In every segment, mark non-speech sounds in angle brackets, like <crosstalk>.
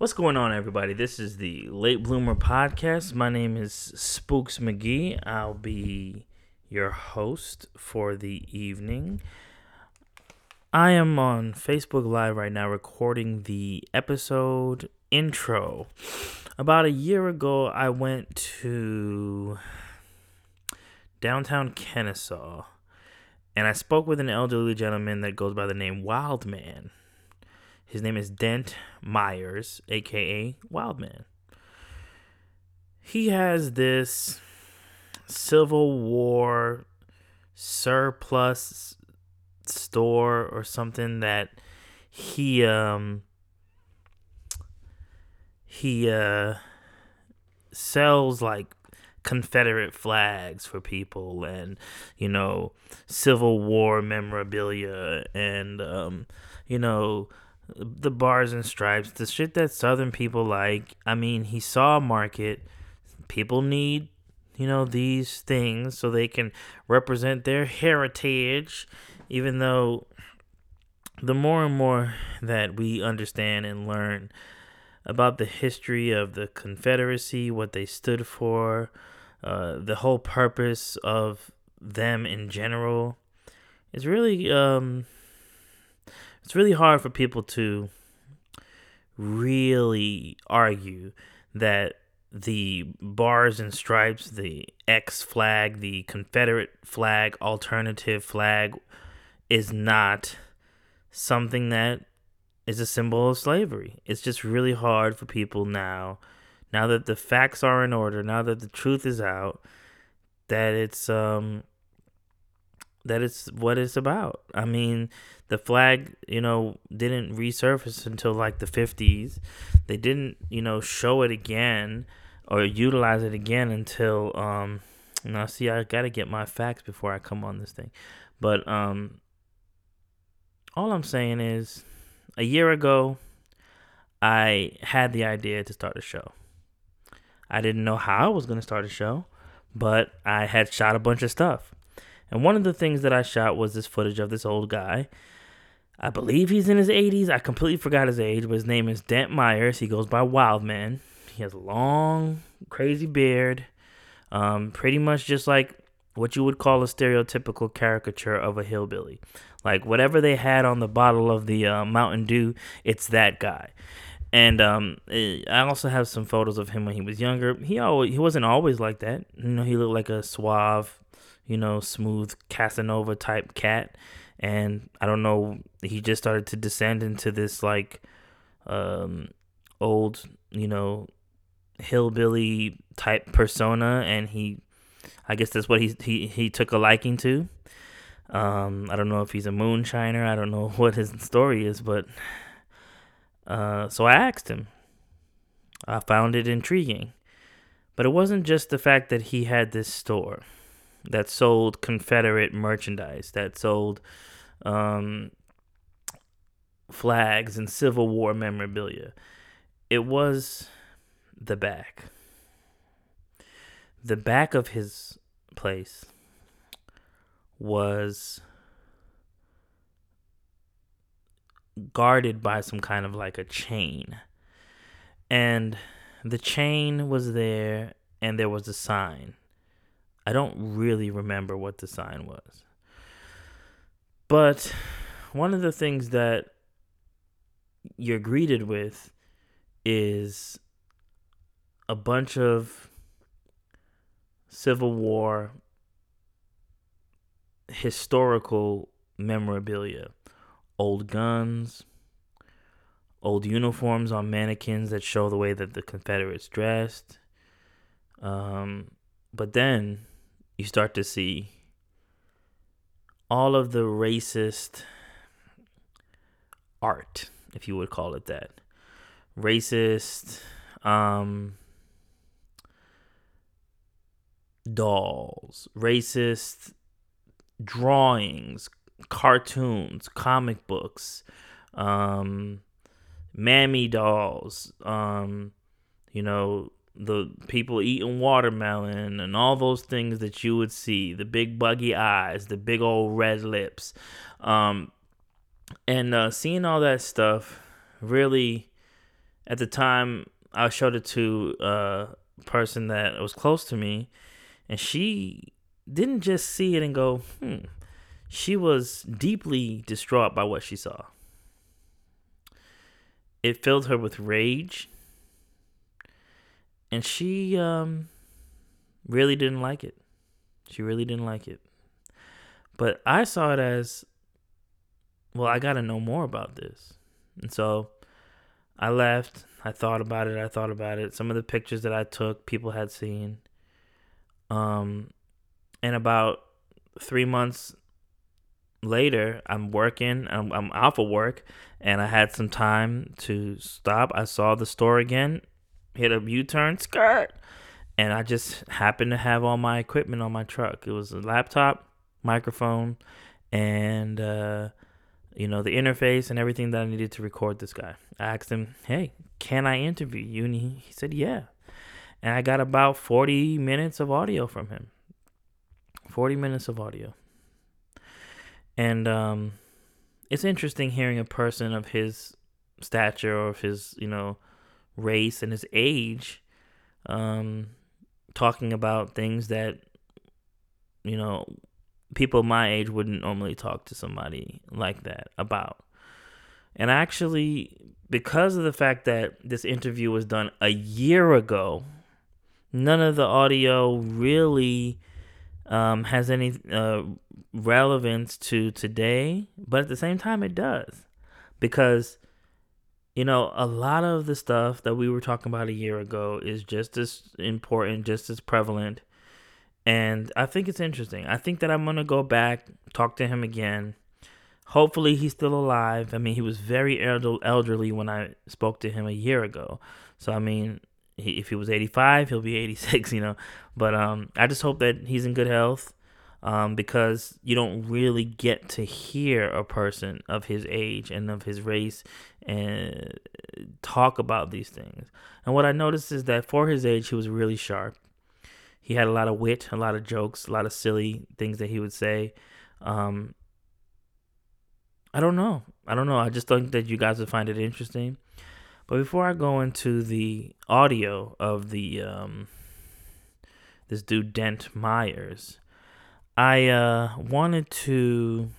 What's going on, everybody? This is the Late Bloomer Podcast. My name is Spooks McGee. I'll be your host for the evening. I am on Facebook Live right now recording the episode intro. About a year ago, I went to downtown Kennesaw and I spoke with an elderly gentleman that goes by the name Wildman. His name is Dent Myers, aka Wildman. He has this Civil War surplus store or something that he um he uh sells like Confederate flags for people and you know Civil War memorabilia and um you know the bars and stripes, the shit that Southern people like. I mean, he saw a market. People need, you know, these things so they can represent their heritage, even though the more and more that we understand and learn about the history of the Confederacy, what they stood for, uh, the whole purpose of them in general, is really um, it's really hard for people to really argue that the bars and stripes, the X flag, the Confederate flag, alternative flag is not something that is a symbol of slavery. It's just really hard for people now, now that the facts are in order, now that the truth is out, that it's um that it's what it's about. I mean, the flag, you know, didn't resurface until like the 50s. They didn't, you know, show it again or utilize it again until um now see I got to get my facts before I come on this thing. But um all I'm saying is a year ago I had the idea to start a show. I didn't know how I was going to start a show, but I had shot a bunch of stuff. And one of the things that I shot was this footage of this old guy. I believe he's in his 80s. I completely forgot his age, but his name is Dent Myers. He goes by Wildman. He has a long, crazy beard. Um, pretty much just like what you would call a stereotypical caricature of a hillbilly. Like whatever they had on the bottle of the uh, Mountain Dew, it's that guy. And um, eh, I also have some photos of him when he was younger. He always he wasn't always like that. You know, he looked like a suave, you know, smooth Casanova type cat. And I don't know, he just started to descend into this like um, old, you know, hillbilly type persona. And he, I guess that's what he, he, he took a liking to. Um, I don't know if he's a moonshiner. I don't know <laughs> what his story is, but uh, so I asked him. I found it intriguing. But it wasn't just the fact that he had this store that sold Confederate merchandise, that sold um, flags and Civil War memorabilia. It was the back. The back of his place was guarded by some kind of like a chain. And the chain was there and there was a sign. I don't really remember what the sign was. But one of the things that you're greeted with is a bunch of Civil War historical memorabilia old guns, old uniforms on mannequins that show the way that the Confederates dressed. Um, but then you start to see all of the racist art, if you would call it that. Racist um, dolls, racist drawings, cartoons, comic books, um, mammy dolls, um, you know, the people eating watermelon and all those things that you would see the big buggy eyes, the big old red lips. Um, and uh, seeing all that stuff really at the time I showed it to a person that was close to me, and she didn't just see it and go, hmm. She was deeply distraught by what she saw. It filled her with rage, and she um, really didn't like it. She really didn't like it. But I saw it as, well, I got to know more about this. And so I left. I thought about it. I thought about it. Some of the pictures that I took, people had seen. Um, and about three months later, I'm working. I'm, I'm off of work, and I had some time to stop. I saw the store again, hit a U-turn, skirt, and I just happened to have all my equipment on my truck. It was a laptop, microphone, and uh, you know the interface and everything that I needed to record this guy. I asked him, "Hey, can I interview you?" And he, he said, "Yeah." And I got about 40 minutes of audio from him. 40 minutes of audio. And um, it's interesting hearing a person of his stature or of his, you know, race and his age um, talking about things that, you know, people my age wouldn't normally talk to somebody like that about. And actually, because of the fact that this interview was done a year ago, none of the audio really um, has any uh, relevance to today, but at the same time, it does. Because, you know, a lot of the stuff that we were talking about a year ago is just as important, just as prevalent. And I think it's interesting. I think that I'm going to go back, talk to him again. Hopefully, he's still alive. I mean, he was very elderly when I spoke to him a year ago. So, I mean, if he was 85, he'll be <laughs> 86, you know. But um, I just hope that he's in good health um, because you don't really get to hear a person of his age and of his race and talk about these things. And what I noticed is that for his age, he was really sharp. He had a lot of wit, a lot of jokes, a lot of silly things that he would say. Um, I don't know. I don't know. I just think that you guys would find it interesting. But before I go into the audio of the um, this dude Dent Myers, I uh, wanted to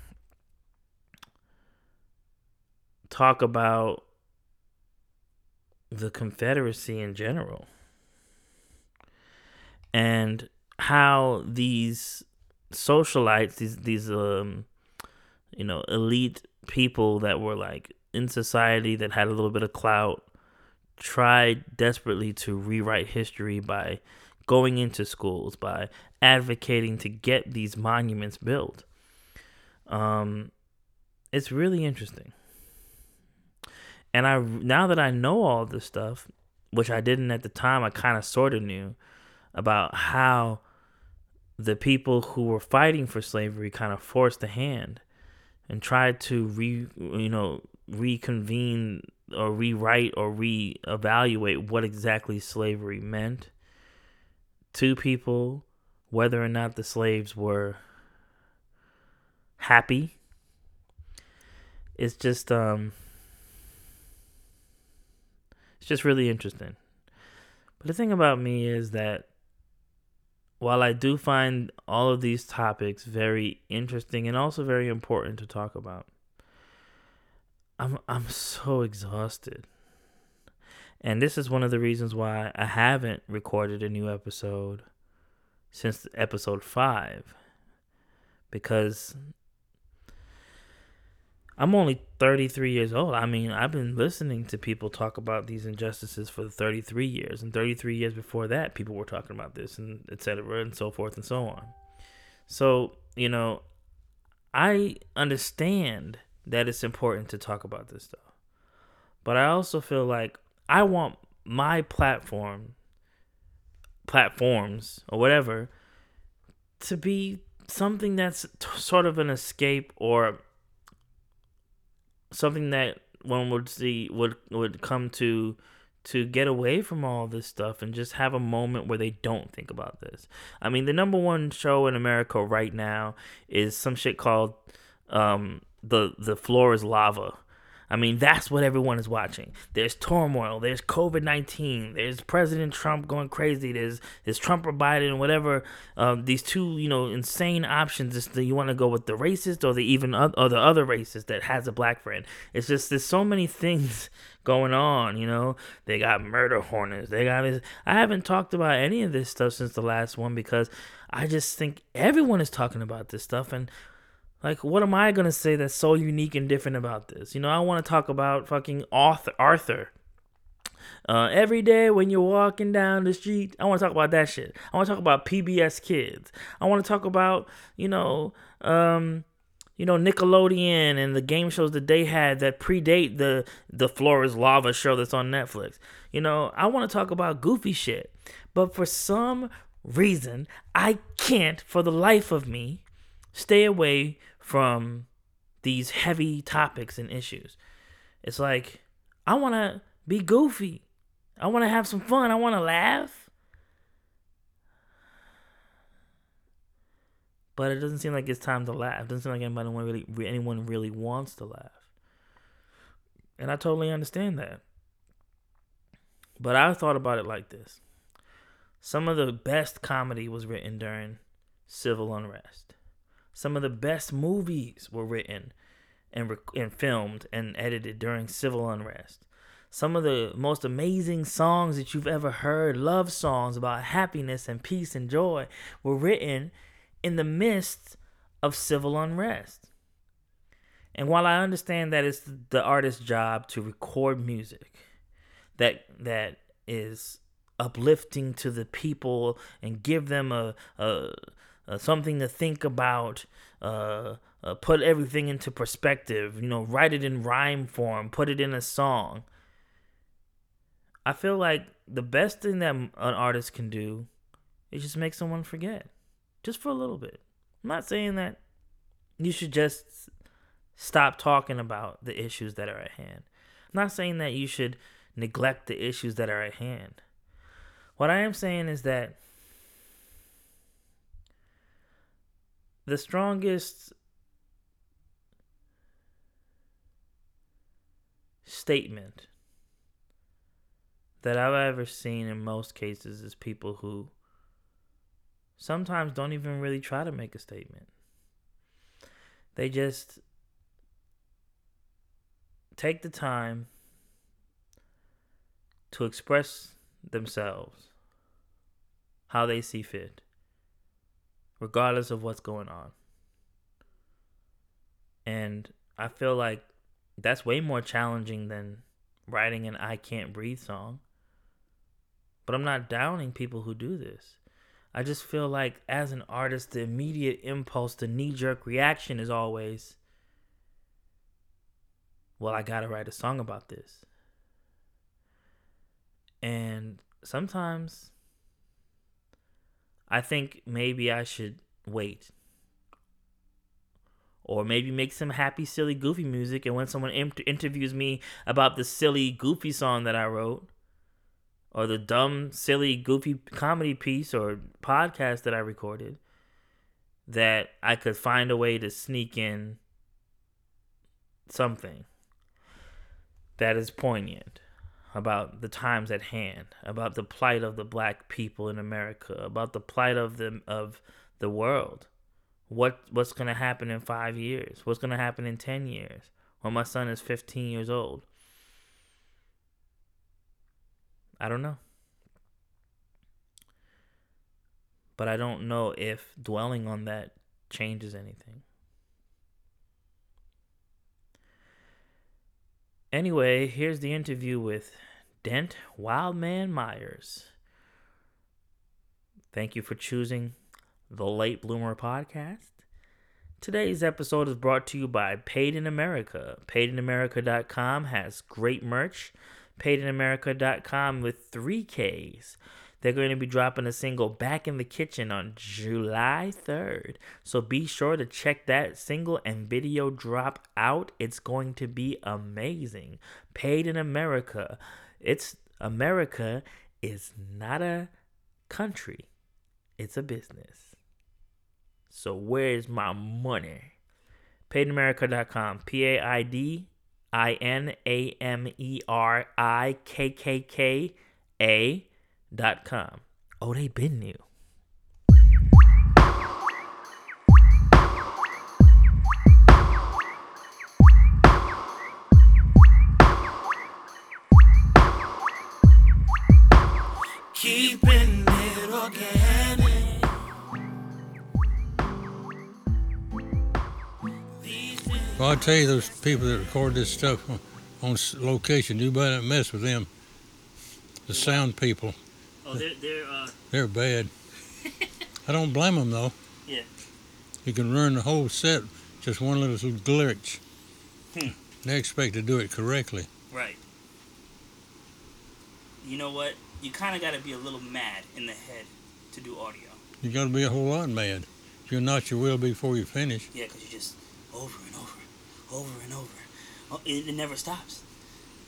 talk about the Confederacy in general and how these socialites, these these um, you know elite people that were like in society that had a little bit of clout tried desperately to rewrite history by going into schools, by advocating to get these monuments built. Um, it's really interesting. And I now that I know all this stuff, which I didn't at the time, I kind of sort of knew about how the people who were fighting for slavery kind of forced the hand and tried to re you know reconvene or rewrite or reevaluate what exactly slavery meant to people, whether or not the slaves were happy. It's just um it's just really interesting. But the thing about me is that while I do find all of these topics very interesting and also very important to talk about, I'm I'm so exhausted. And this is one of the reasons why I haven't recorded a new episode since episode 5 because I'm only 33 years old. I mean, I've been listening to people talk about these injustices for 33 years, and 33 years before that, people were talking about this, and etc. and so forth and so on. So, you know, I understand that it's important to talk about this stuff. But I also feel like I want my platform, platforms, or whatever, to be something that's t- sort of an escape or something that one would see would would come to to get away from all this stuff and just have a moment where they don't think about this. I mean, the number one show in America right now is some shit called um, the the floor is lava. I mean, that's what everyone is watching. There's turmoil. There's COVID nineteen. There's President Trump going crazy. There's there's Trump or Biden, whatever. Um, these two, you know, insane options. Is that you want to go with the racist or the even or the other racist that has a black friend? It's just there's so many things <laughs> going on. You know, they got murder hornets. They got this. I haven't talked about any of this stuff since the last one because I just think everyone is talking about this stuff and like, what am I gonna say that's so unique and different about this? You know, I want to talk about fucking Arthur. Uh, every day when you're walking down the street, I want to talk about that shit. I want to talk about PBS Kids. I want to talk about, you know, um, you know Nickelodeon and the game shows that they had that predate the the Floor is Lava show that's on Netflix. You know, I want to talk about goofy shit, but for some reason, I can't, for the life of me, stay away from these heavy topics and issues. It's like, I want to be goofy. I want to have some fun. I want to laugh. But it doesn't seem like it's time to laugh. It doesn't seem like anybody really, anyone really wants to laugh. And I totally understand that. But I thought about it like this. Some of the best comedy was written during civil unrest. Some of the best movies were written and, rec- and filmed and edited during civil unrest. Some of the most amazing songs that you've ever heard, love songs about happiness and peace and joy, were written in the midst of civil unrest. And while I understand that it's the artist's job to record music that that is uplifting to the people and give them a, a uh, something to think about, uh, uh, put everything into perspective, you know, write it in rhyme form, put it in a song. I feel like the best thing that an artist can do is just make someone forget, just for a little bit. I'm not saying that you should just stop talking about the issues that are at hand. I'm not saying that you should neglect the issues that are at hand. What I am saying is that the strongest statement that I've ever seen in most cases is people who sometimes don't even really try to make a statement. They just take the time to express themselves how they see fit regardless of what's going on. And I feel like that's way more challenging than writing an I Can't Breathe song. But I'm not downing people who do this. I just feel like as an artist, the immediate impulse, the knee jerk reaction is always, well, I gotta write a song about this. And sometimes I think maybe I should wait. Or maybe make some happy, silly, goofy music. And when someone inter- interviews me about the silly, goofy song that I wrote, or the dumb, silly, goofy comedy piece or podcast that I recorded, that I could find a way to sneak in something that is poignant about the times at hand, about the plight of the black people in America, about the plight of the of the world. What what's gonna happen in five years? What's gonna happen in ten years? When my son is fifteen years old. I don't know. But I don't know if dwelling on that changes anything. Anyway, here's the interview with Dent Wildman Myers. Thank you for choosing the Late Bloomer podcast. Today's episode is brought to you by Paid in America. PaidInAmerica.com has great merch. PaidInAmerica.com with three Ks. They're going to be dropping a single Back in the Kitchen on July 3rd. So be sure to check that single and video drop out. It's going to be amazing. Paid in America. It's America is not a country. It's a business. So where's my money? PaidInAmerica.com. P A I D I N A M E R I K K K A com. Oh, they been new. Keeping it organic. Well, I tell you, those people that record this stuff on, on location, you better not mess with them. The sound people, Oh, they're they're uh they're bad. <laughs> I don't blame them though. Yeah. You can ruin the whole set just one little glitch. Hmm. They expect to do it correctly. right. You know what? You kind of got to be a little mad in the head to do audio. You got to be a whole lot mad. If you're not, you will be before you finish. Yeah, because you just over and over, over and over. Oh, it, it never stops.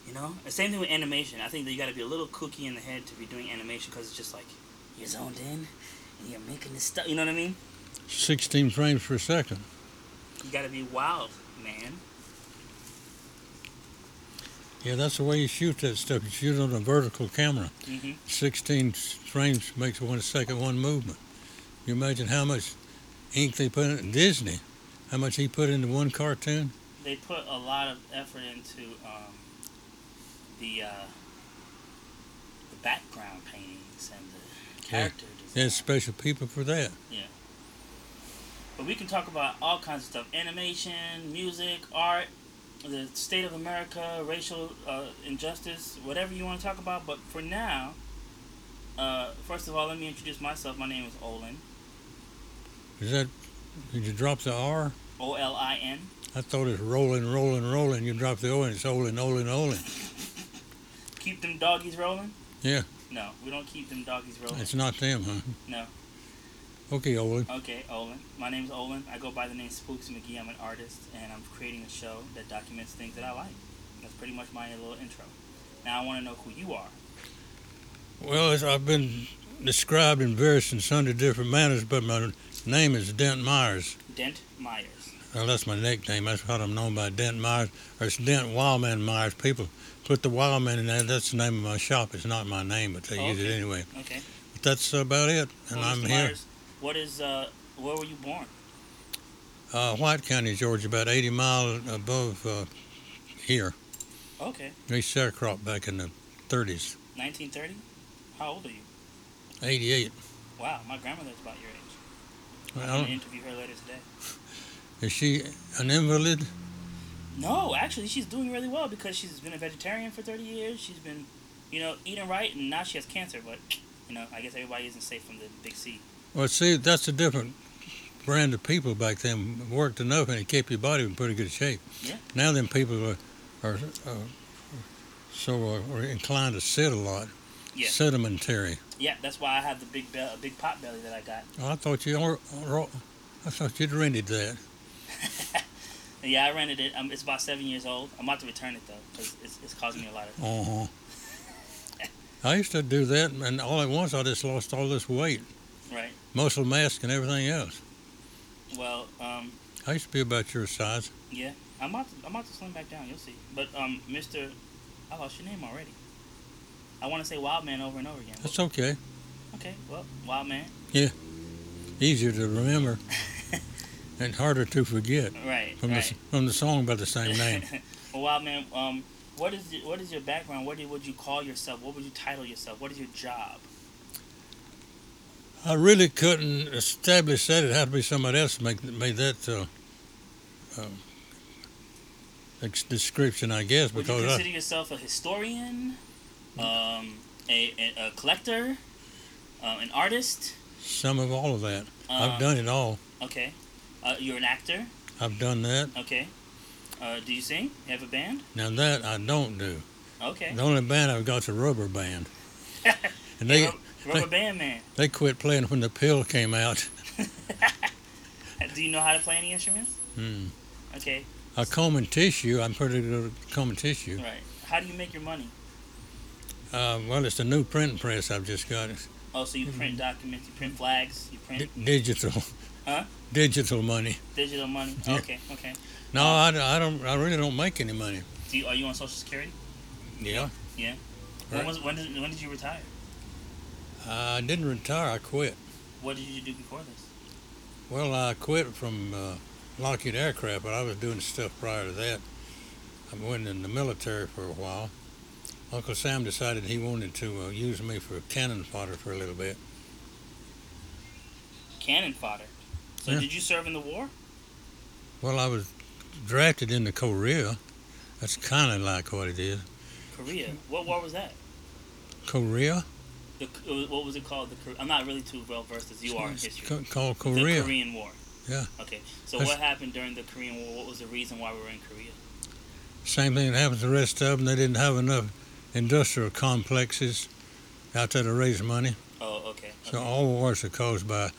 You know? The same thing with animation. I think that you got to be a little kooky in the head to be doing animation because it's just like you're zoned in and you're making this stuff. You know what I mean? 16 frames per second. You got to be wild, man. Yeah, that's the way you shoot that stuff. You shoot on a vertical camera. hmm 16 frames makes one second, one movement. You imagine how much ink they put in Disney, how much he put into one cartoon? They put a lot of effort into um, the uh, the background paintings and the character design. There's special people for that. Yeah. But we can talk about all kinds of stuff: animation, music, art, the state of America, racial uh, injustice, whatever you want to talk about. But for now, uh, first of all, let me introduce myself. My name is Olin. Is that, did you drop the R? O L I N. I thought it was rolling, rolling, rolling. You drop the O and it's Olin, Olin, Olin. <laughs> Keep them doggies rolling. Yeah. No, we don't keep them doggies rolling. It's not them, huh? No. Okay, Olin. Okay, Olin. My name's Olin. I go by the name Spooks McGee. I'm an artist, and I'm creating a show that documents things that I like. That's pretty much my little intro. Now I want to know who you are. Well, I've been described in various and sundry different manners, but my name is Dent Myers. Dent Myers. Well, that's my nickname. That's what I'm known by, Dent Myers. Or it's Dent Wildman Myers. People put the Wildman in there. That's the name of my shop. It's not my name, but they use it anyway. Okay. But that's about it. And Well, I'm Mr. here. Myers, what is uh? Where were you born? Uh, White County, Georgia, about 80 miles above uh, here. Okay. We sharecropped back in the 30s. 1930. How old are you? 88. Wow, my grandmother's about your age. Well, I'm I gonna interview her later today. is she an invalid? No, actually, she's doing really well because she's been a vegetarian for 30 years. She's been, you know, eating right, and now she has cancer. But, you know, I guess everybody isn't safe from the big C. Well, see, that's a different brand of people back then. Worked enough and it kept your body in pretty good shape. Yeah. Now, then, people are, are uh, so uh, are inclined to sit a lot. Yeah. Sedimentary. Yeah, that's why I have the big be- big pot belly that I got. Oh, I thought you, I thought you'd rented that. <laughs> Yeah, I rented it. Um, it's about seven years old. I'm about to return it though because it's, it's causing me a lot of. Uh huh. <laughs> I used to do that, and all at once I just lost all this weight, Right. muscle mass, and everything else. Well, um, I used to be about your size. yeah, I'm about to I'm about to slim back down. You'll see. But um, Mister, I lost your name already. I want to say Wild Man over and over again. That's okay. Okay. Well, Wild Man. Yeah. Easier to remember <laughs> and harder to forget Right. from the right. s from the song by the same name. <laughs> well, Wild Man. Um, what is your, what is your background? What do, would you call yourself? What would you title yourself? What is your job? I really couldn't establish that. It had to be somebody else make made that uh, uh, description, I guess, Would you consider I, yourself a historian, um, a, a, a collector, uh, an artist? some of all of that. I've done it all. Okay. Uh, you're an actor. I've done that. Okay. Uh, do you sing? You have a band? Now that I don't do. Okay. The only band I've got is a rubber band, <laughs> and they Rub- Rubber Band Man. they quit playing when the pill came out. <laughs> do you know how to play any instruments? Hmm. Okay. I comb and tissue. I'm pretty good at comb and tissue. Right. How do you make your money? Uh, well, it's a new printing press I've just got. Oh, so you Mm-hmm. print documents, you print flags, you print D- digital. <laughs> Huh? Digital money. digital money. Yeah. Okay. Okay. No, I, I don't. I really don't make any money. Do you, are you on Social Security? Yeah. Yeah. When Right. was when did when did you retire? I didn't retire. I quit. What did you do before this? Well, I quit from uh, Lockheed Aircraft, but I was doing stuff prior to that. I went in the military for a while. Uncle Sam decided he wanted to uh, use me for cannon fodder for a little bit. Cannon fodder. So Yeah. did you serve in the war? Well, I was drafted into Korea. That's kind of like what it is. Korea. What war was that? Korea? The, uh, what was it called? The I'm not really too well versed as you are in history. ca- called The Korea. Korean War. Yeah. Okay. So That's- what happened during the Korean War? What was the reason why we were in Korea? Same thing that happened to the rest of them. They didn't have enough industrial complexes out there to raise money. Oh, okay. So okay. all wars are caused by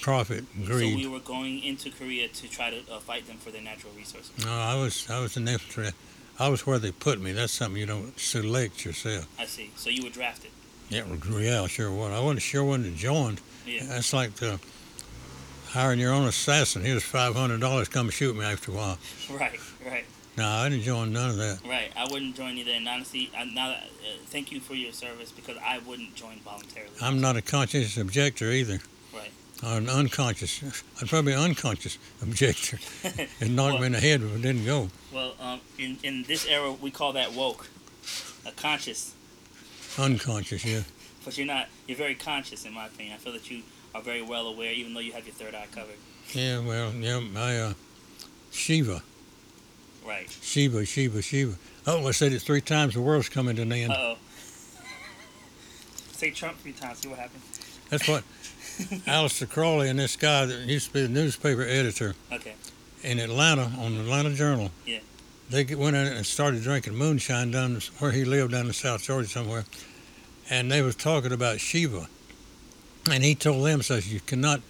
profit and So we were going into Korea to try to uh, fight them for their natural resources. No, I was I was in infantry. I was where they put me. That's something you don't select yourself. I see. So you were drafted. Yeah, yeah, sure was. I wasn't sure when to join. Yeah. That's like uh, hiring your own assassin. Here's five hundred dollars. Come shoot me after a while. <laughs> Right. Right. No, I didn't join none of that. Right. I wouldn't join either. And honestly, I, now that, uh, thank you for your service because I wouldn't join voluntarily. I'm not a conscientious objector either. Or an unconscious. I'm probably unconscious objector. <laughs> It knocked Well- me in the head, but it didn't go. Well, um, in in this era, we call that woke, a conscious. Unconscious, yeah. But you're not. You're very conscious, in my opinion. I feel that you are very well aware, even though you have your third eye covered. Yeah, well, yeah, my uh, Shiva, Right. Shiva, Shiva, Shiva. Oh, I said it three times. The world's coming to an end. Uh oh. <laughs> Say Trump three times. See what happens. That's what <laughs> Aleister Crowley and this guy that used to be the newspaper editor Okay. in Atlanta on the Atlanta Journal. Yeah. They went in and started drinking moonshine down where he lived down in South Georgia somewhere, and they was talking about Shiva, and he told them says you cannot,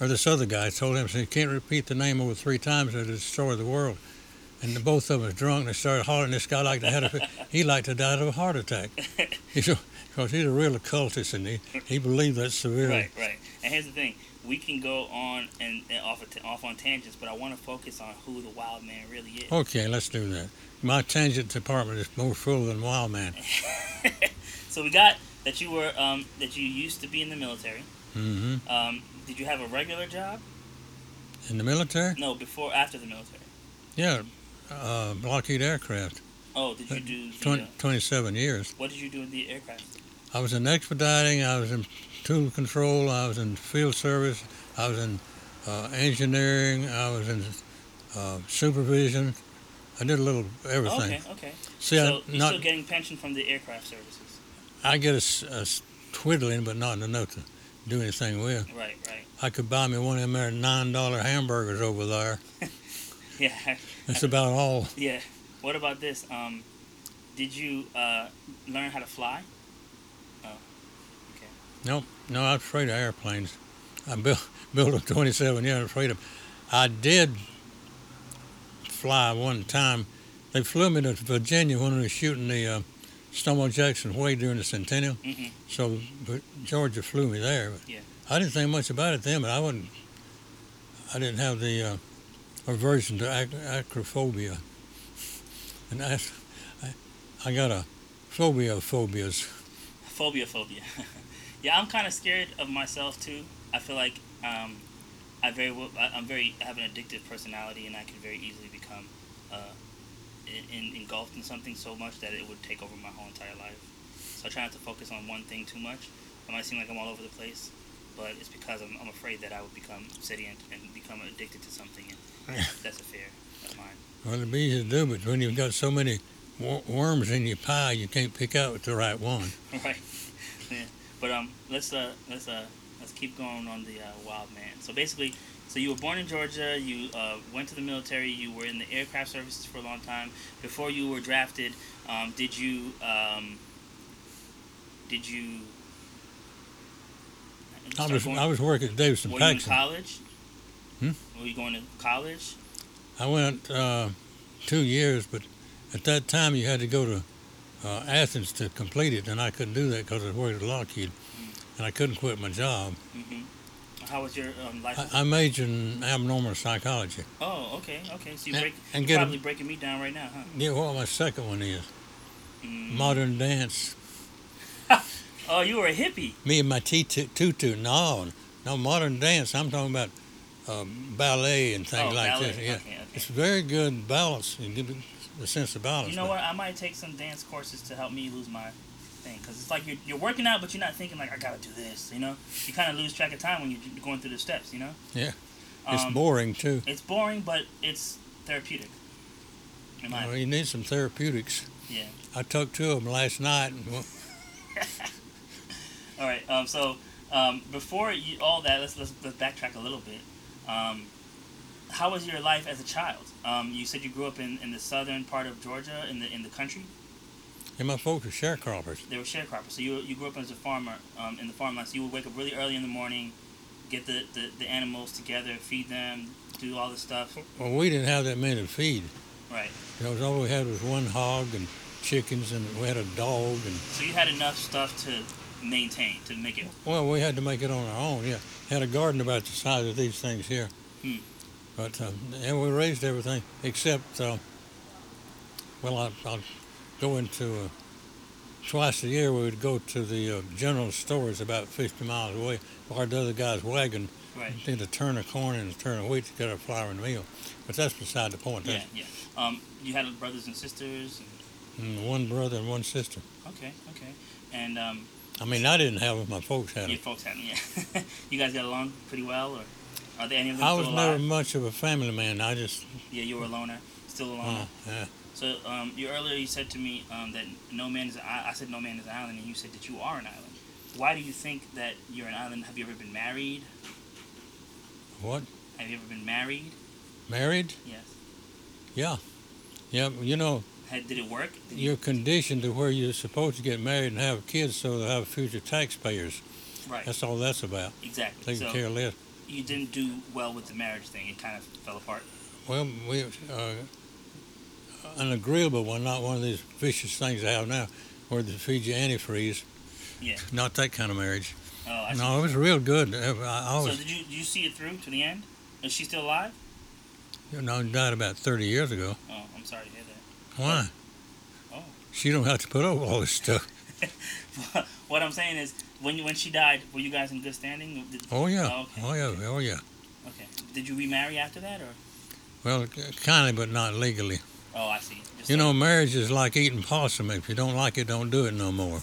or this other guy told him says you can't repeat the name over three times or destroy the world. And the, both of them was drunk and they started hollering. This guy like to had a, he like to die of a heart attack. <laughs> He's because he's a real occultist and he, <laughs> he believed that severely. Right. Right. And here's the thing: we can go on and, and off t- off on tangents, but I want to focus on who the wild man really is. Okay, let's do that. My tangent department is more full than Wild Man. <laughs> so we got that you were um, that you used to be in the military. Mm-hmm. Um, did you have a regular job? In the military? No, before after the military. Yeah, uh, Lockheed Aircraft. Oh, did you do the, 20, uh, 27 years. what did you do in the aircraft? I was in expediting, I was in tool control, I was in field service, I was in uh, engineering, I was in uh, supervision. I did a little everything. Okay, okay. See, so I, you're not, still getting pension from the aircraft services. I get a twiddling, but not enough to do anything with. Right, right. I could buy me one of them there $9 hamburgers over there. <laughs> Yeah, That's about all. yeah. What about this? Um, did you uh, learn how to fly? Nope, no, I'm afraid of airplanes. I built <laughs> built a 27 year. I'm afraid of. I did fly one time. They flew me to Virginia when we were shooting the uh, Stonewall Jackson Way during the centennial. hmm So Georgia flew me there. But Yeah. I didn't think much about it then, but I wouldn't. I didn't have the uh, aversion to ac- acrophobia, and that's, I, I got a phobia of phobias. Phobia, phobia. <laughs> yeah, I'm kind of scared of myself too. I feel like um, I very well, I- I'm very I have an addictive personality, and I can very easily become uh, in, in, engulfed in something so much that it would take over my whole entire life. So I try not to focus on one thing too much. I might seem like I'm all over the place, but it's because I'm, I'm afraid that I would become obsedient and become addicted to something, and <laughs> that's a fear of mine. Well, it'd be easy to do, but when you've got so many wor- worms in your pie, you can't pick out the right one. <laughs> right. <laughs> Yeah. But um, let's uh, let's uh, let's keep going on the uh, wild man. So basically, so you were born in Georgia. You uh, went to the military. You were in the aircraft services for a long time. Before you were drafted, um, did you um, did you? I was going- I was working at Davidson were you in college? Hmm? Were you going to college? I went uh, two years, but at that time you had to go to uh, Athens to complete it, and I couldn't do that because I was working at Lockheed, and I couldn't quit my job. hmm How was your um, life? I, I majored in abnormal psychology. oh, okay, okay. So you break, and you're get a- probably breaking me down right now, huh? Yeah, what my second one is Mm. modern dance. <laughs> Oh, you were a hippie. Me and my tutu. No, no modern dance. I'm talking about um, ballet and things oh, like ballet. this. Yeah, Okay, okay. it's very good balance. You the sense of balance. You know what? I might take some dance courses to help me lose my thing because it's like you're, you're working out, but you're not thinking like I gotta do this. You know, you kind of lose track of time when you're going through the steps. You know. Yeah. It's Um, boring too. It's boring, but it's therapeutic. Well, you need some therapeutics. Yeah. I took two of them last night. <laughs> All right. Um, so um, before you, all that, let's, let's let's backtrack a little bit. Um, how was your life as a child? Um, you said you grew up in, in the southern part of Georgia, in the in the country. and my folks were sharecroppers. They were sharecroppers. So you you grew up as a farmer um, in the farmland. So you would wake up really early in the morning, get the, the, the animals together, feed them, do all the stuff. Well, we didn't have that many to feed. Right. You know, all we had was one hog and chickens, and we had a dog. And So you had enough stuff to maintain to make it. well, we had to make it on our own. Yeah, had a garden about the size of these things here. Hmm. But uh, and we raised everything except, uh, well, I, I'll go into uh, twice a year. We would go to the uh, general stores about 50 miles away, borrow the other guy's wagon, Right. did a turn of corn and a turn of wheat to get our flour and meal. But that's beside the point. Yeah. Yeah. Um, you had brothers and sisters. And, mm, one brother and one sister. okay. Okay. And um, I mean, I didn't have them. My folks had them. your folks had yeah. <laughs> you guys got along pretty well, or are there any of them I was alive? never much of a family man. I just, Yeah, you were a loner. Still a loner. uh, yeah. So um, you earlier you said to me um, that no man is. I, I said no man is an island, and you said that you are an island. Why do you think that you're an island? Have you ever been married? what? Have you ever been married? Married? Yes. Yeah. Yeah, you know, Had, did it work? Did you, you're conditioned to where you're supposed to get married and have kids so they'll have future taxpayers. right. That's all that's about. exactly. Taking So care of less. You didn't do well with the marriage thing. It kind of fell apart. Well, we, uh, an agreeable one, not one of these vicious things they have now, where they feed you antifreeze. Yeah. Not that kind of marriage. Oh, I see. No, it was real good. I, I So did you did you see it through to the end? Is she still alive? you know, died about 30 years ago. Oh, I'm sorry to hear that. Why? Oh. She don't have to put up all this stuff. <laughs> what I'm saying is, when you, when she died, were you guys in good standing? Did, Oh yeah. Oh, okay. Oh yeah. Oh yeah. okay. Did you remarry after that, or? Well, kind of, but not legally. Oh, I see. Just You like- know, marriage is like eating possum. If you don't like it, don't do it no more.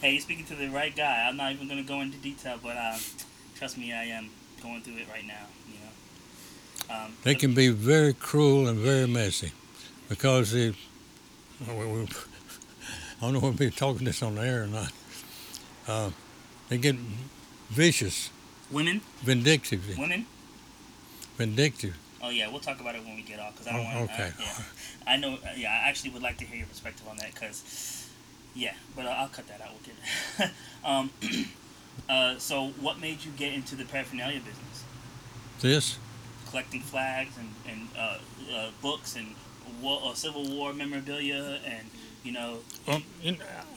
Hey, you're speaking to the right guy. I'm not even going to go into detail, but uh, trust me, I am going through it right now. You know. Um, They can be very cruel and very messy because they. Well, we- we- I don't know if we're talking this on the air or not. Uh, they get vicious, women, vindictive, women. vindictive. Oh yeah, we'll talk about it when we get off because I don't Oh, want. okay. Uh, yeah, I know. Uh, yeah, I actually would like to hear your perspective on that because, yeah, but I'll, I'll cut that out. We'll get. it. <laughs> um, <clears throat> uh, so, what made you get into the paraphernalia business? This, Collecting flags and and uh, uh, books and war, uh, Civil War memorabilia and you know. well,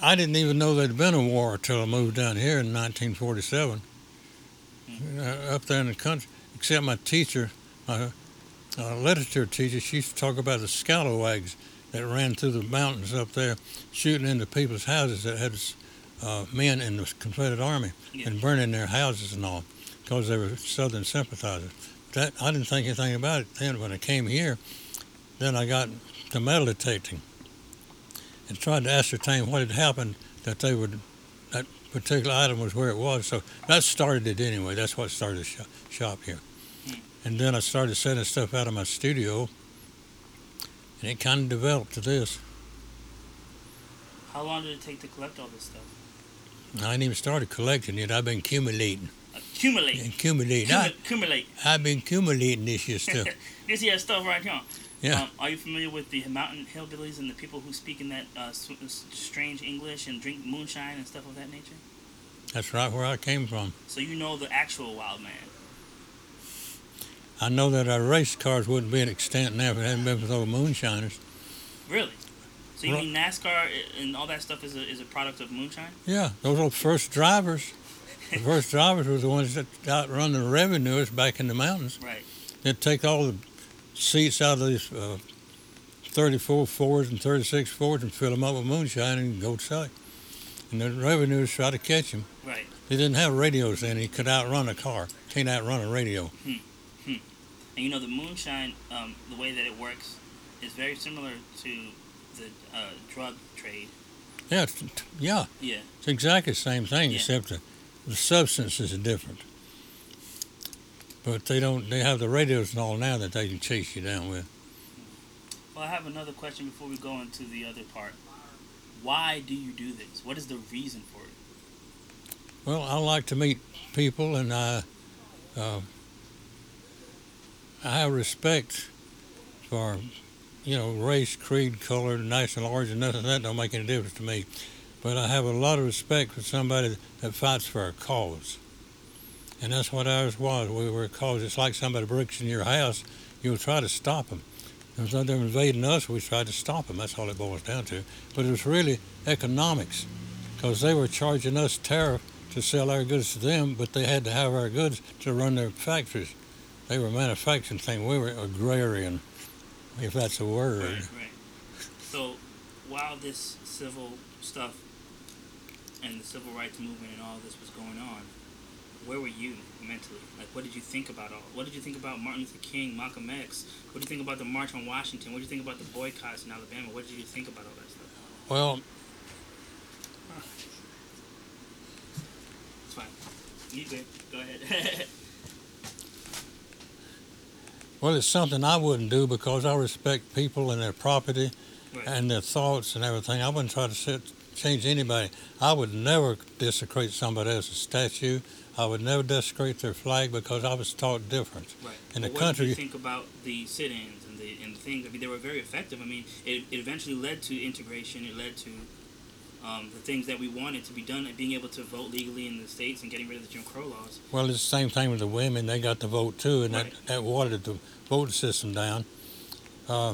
I didn't even know there'd been a war until I moved down here in 1947. Uh, up there in the country, except my teacher, my uh, literature teacher, she used to talk about the scalawags that ran through the mountains up there, shooting into people's houses that had uh, men in the Confederate Army Yeah. and burning their houses and all because they were Southern sympathizers. That I didn't think anything about it then. When I came here, then I got to metal detecting and tried to ascertain what had happened that they would that particular item was where it was. So that started it anyway. That's what started the shop, shop here. Hmm. And then I started sending stuff out of my studio, and it kind of developed to this. How long did it take to collect all this stuff? I ain't even started collecting it. I've been accumulating, Accumulate. accumulating. I, accumulate. I've been accumulating this year stuff. <laughs> This year stuff right here. Yeah. Um, are you familiar with the mountain hillbillies and the people who speak in that uh, strange English and drink moonshine and stuff of that nature? That's right where I came from. So you know the actual wild man. I know that our race cars wouldn't be an extent now if it hadn't been for those moonshiners. Really? So you Right. mean NASCAR and all that stuff is a, is a product of moonshine? Yeah, those old first drivers. The first <laughs> drivers were the ones that outrun the revenuers back in the mountains. Right. They'd take all the seats out of these uh, 34 Fords and 36 Fords and fill them up with moonshine and go sell. And the revenuers try to catch him. Right. They didn't have radios then. He could outrun a car. Can't outrun a radio. And you know the moonshine, um, the way that it works, is very similar to the uh, drug trade. Yeah, yeah, Yeah. it's exactly the same thing, Yeah. except the, the substance is different. But they don't. They have the radios and all now that they can chase you down with. Well, I have another question before we go into the other part. Why do you do this? What is the reason for it? Well, I like to meet people, and I, uh, I have respect for, you know, race, creed, color, national origin. Nothing that don't make any difference to me. But I have a lot of respect for somebody that fights for a cause, and that's what ours was. We were a cause. It's like somebody breaks in your house, you'll try to stop them. If they're invading us, we tried to stop them. That's all it boils down to. But it was really economics, because they were charging us tariff to sell our goods to them, but they had to have our goods to run their factories. They were manufacturing things. We were agrarian, if that's a word. Right, right. So, while this civil stuff and the civil rights movement and all this was going on, where were you mentally? Like, what did you think about all? What did you think about Martin Luther King, Malcolm X? What did you think about the March on Washington? What did you think about the boycotts in Alabama? What did you think about all that stuff? Well, It's fine. You good? Go ahead. <laughs> well, it's something I wouldn't do because I respect people and their property Right. and their thoughts and everything. I wouldn't try to sit, change anybody. I would never desecrate somebody else's statue. I would never desecrate their flag because I was taught different. Right. In But the what did you country- think about the sit-ins and the and the things? I mean, they were very effective. I mean, it, it eventually led to integration. It led to um, the things that we wanted to be done, and being able to vote legally in the states and getting rid of the Jim Crow laws. Well, it's the same thing with the women. They got the vote too, and Right. that, that watered the voting system down. Uh,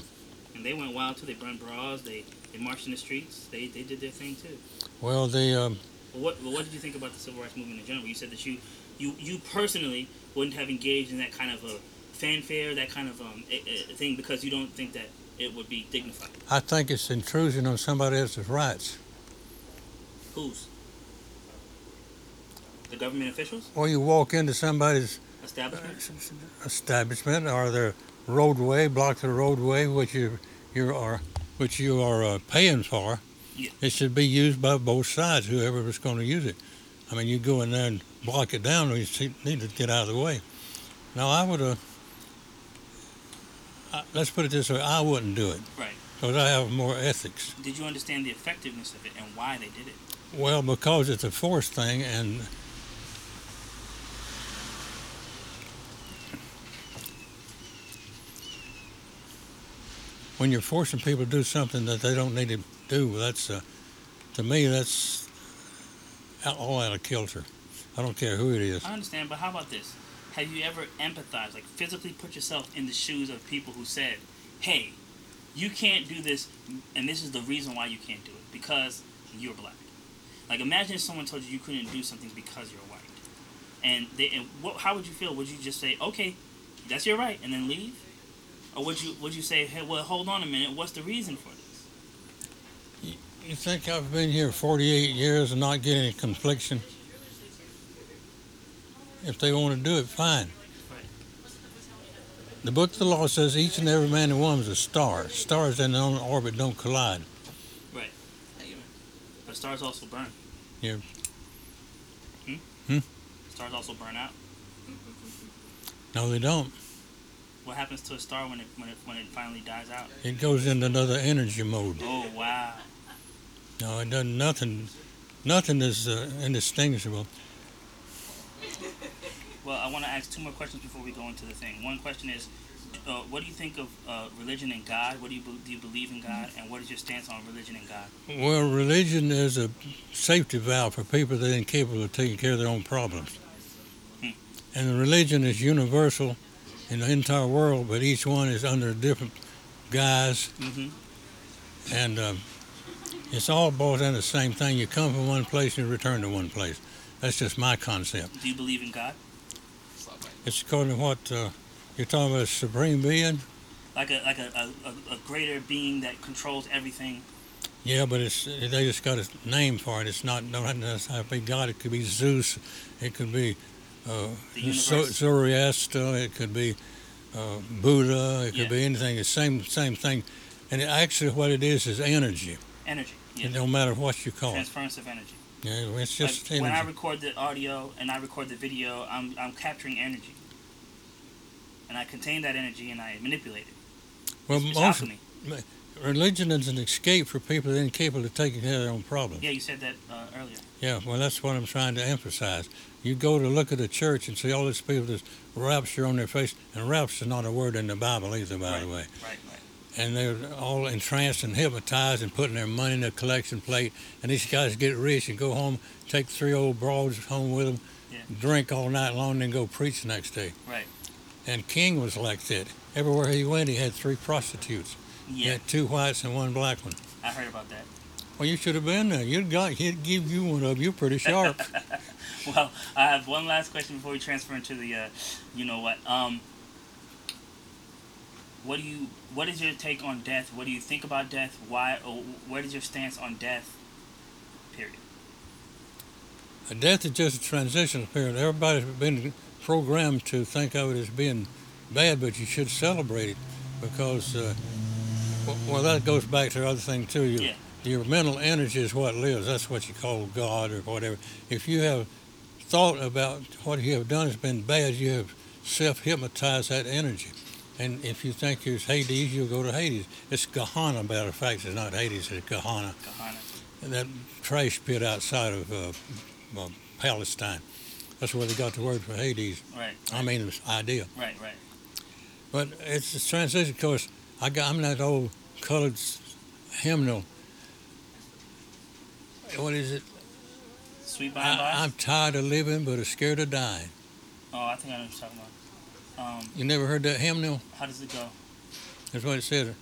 And they went wild too. They burned bras. They they marched in the streets. They they did their thing too. well, the um, Well, what well, what did you think about the civil rights movement in general? You said that you you you personally wouldn't have engaged in that kind of a fanfare, that kind of um, a, a thing, because you don't think that it would be dignified. I think it's intrusion on somebody else's rights. Whose? The government officials? Or you walk into somebody's Establishment? establishment or their roadway, block the roadway, which you you are which you are uh, paying for. Yeah. It should be used by both sides, whoever was going to use it. I mean, you go in there and block it down, you need to get out of the way. Now, I would have. Let's put it this way: I wouldn't do it Right. because I have more ethics. Did you understand the effectiveness of it and why they did it? Well, because it's a force thing, and when you're forcing people to do something that they don't need to do, that's uh, to me that's out- all out of kilter. I don't care who it is. I understand, but how about this? Have you ever empathized, like physically put yourself in the shoes of people who said, hey, you can't do this, and this is the reason why you can't do it, because you're black? Like, imagine if someone told you you couldn't do something because you're white. And, they, and what, how would you feel? Would you just say, okay, that's your right, and then leave? Or would you would you say, hey, well, hold on a minute, what's the reason for this? You think I've been here 48 years and not getting any confliction? If they want to do it, fine. The book of the law says each and every man and woman is a star. Stars in their own orbit don't collide. Right. But stars also burn. Yeah. Hmm? Hmm? Stars also burn out. No, they don't. What happens to a star when it when it when it finally dies out? It goes into another energy mode. Oh wow! No, it doesn't. Nothing. Nothing is uh, indistinguishable. Well, I want to ask two more questions before we go into the thing. One question is, uh, what do you think of uh, religion and God? What do you be- do you believe in God? And what is your stance on religion and God? Well, religion is a safety valve for people that are incapable of taking care of their own problems. Hmm. And the religion is universal in the entire world, but each one is under a different guise, Mm-hmm. and um, it's all boils down to the same thing. You come from one place and you return to one place. That's just my concept. Do you believe in God? It's according to what uh, you're talking about, a supreme being. Like a like a, a, a, greater being that controls everything. Yeah, but it's they just got a name for it. It's not don't have to be God. It could be Zeus. It could be uh, The Zo- universe. Zoroaster. It could be uh, Buddha. It could Yeah. be anything. It's the same same thing. And it, actually, what it is is energy. Energy. Yeah. It don't matter what you call it. Transference of energy. Yeah, it's just like when I record the audio and I record the video, I'm I'm capturing energy. And I contain that energy and I manipulate it. Well, It's most alchemy. religion is an escape for people that are incapable of taking care of their own problems. Yeah, you said that uh, earlier. Yeah, well, that's what I'm trying to emphasize. You go to look at a church and see all these people with rapture on their face, and rapture is not a word in the Bible either, by the way. Right, right. And they're all entranced and hypnotized and putting their money in their collection plate. And these guys get rich and go home, take three old broads home with them, Yeah. drink all night long, and then go preach the next day. Right. And King was like that. Everywhere he went, he had three prostitutes. He Yeah, had two whites and one black one. I heard about that. Well, you should have been there. You'd got. He'd give you one of. You're pretty sharp. <laughs> Well, I have one last question before we transfer into the, uh, you know what? Um, what do you? What is your take on death? What do you think about death? Why? Or what is your stance on death? Period. Death is just a transitional period. Everybody's been programmed to think of it as being bad, but you should celebrate it because, uh, well, that goes back to the other thing too. Your, Yeah. your mental energy is what lives. That's what you call God or whatever. If you have thought about what you have done has been bad, you have self-hypnotized that energy. And if you think it's Hades, you'll go to Hades. It's Gehenna, matter of fact. It's not Hades, it's Gehenna. That trash pit outside of uh, uh, Palestine. That's where they got the word for Hades. Right. I mean, the idea. Right. Right. But it's a transition course. I got, I'm that old colored hymnal. What is it? Sweet by and by. I, I'm tired of living, but I'm scared of dying. oh, I think I know what you're talking about. Um, You never heard that hymn, hymnal? how does it go? That's what it said.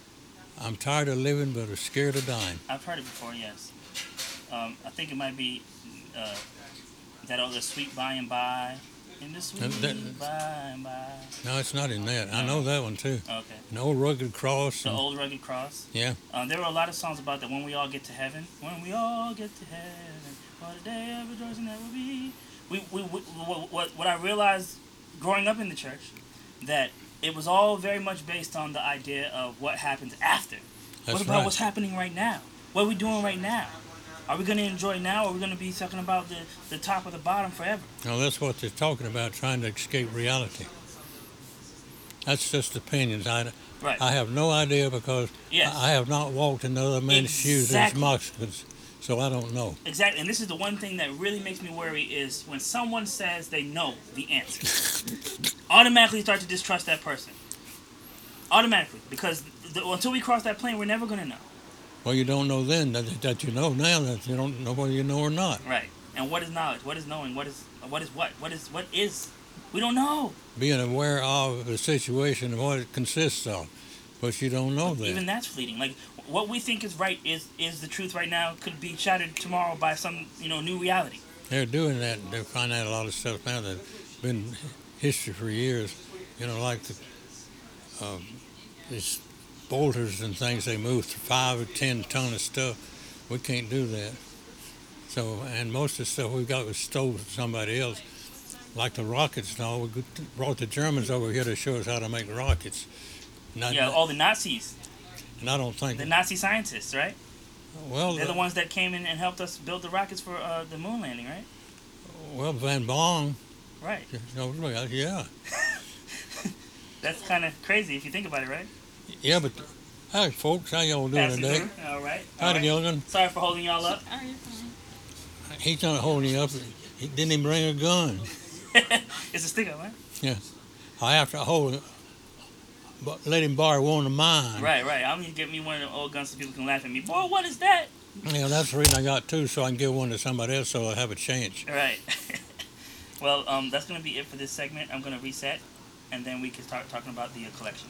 I'm tired of living, but I'm scared of dying. I've heard it before. Yes. Um, I think it might be uh, that other sweet by and by. In the sweet that- by and by. No, it's not in that. I know that one too. Okay. An old rugged cross. The and- old rugged cross. Yeah. Um, there were a lot of songs about that. When we all get to heaven, when we all get to heaven, what a day of rejoicing that will be. We, we, we what, what, what I realized growing up in the church, that it was all very much based on the idea of what happens after. That's what about right. what's happening right now? What are we doing right now? Are we going to enjoy now, or are we going to be talking about the, the top or the bottom forever? No, that's what they're talking about, trying to escape reality. That's just opinions. I, Right. I have no idea because Yes. I have not walked in other men's shoes as Exactly. Mexicans, so I don't know. Exactly, and this is the one thing that really makes me worry is when someone says they know the answer. <laughs> Automatically start to distrust that person. Automatically, because the, until we cross that plane, we're never gonna know. Well, you don't know then that, that you know now that you don't know whether you know or not. Right. And what is knowledge? What is knowing? What is what is what? What is what is? We don't know. Being aware of the situation and what it consists of, but you don't know that. Even that's fleeting. Like what we think is right is is the truth right now could be shattered tomorrow by some you know new reality. They're doing that. They're finding out a lot of stuff now that's been history for years. You know, like the um, these boulders and things they move five or ten ton of stuff. We can't do that. So, and most of the stuff we got was stole from somebody else. Like the rockets and all, we brought the Germans over here to show us how to make rockets. Not, Yeah, all the Nazis, and I don't think. the Nazi scientists, right? well, They're the ones that came in and helped us build the rockets for uh, the moon landing, right? well, Von Braun. Right. <laughs> You know, yeah, <laughs> That's kind of crazy if you think about it, right? yeah, but hi, folks, how y'all doing Pastor today? Drew, All right. All Howdy, right. Gilligan. Sorry for holding y'all up. Oh, you're fine. He's not holding you up. He didn't even bring a gun. <laughs> it's a stick up, right? I have to hold it, but let him borrow one of mine. Right, right. I'm gonna get me one of the old guns so people can laugh at me. Boy, what is that? Yeah, that's the reason I got two, so I can give one to somebody else, so I have a chance. All right. Well, um, that's gonna be it for this segment. I'm gonna reset, and then we can start talking about the uh, collection.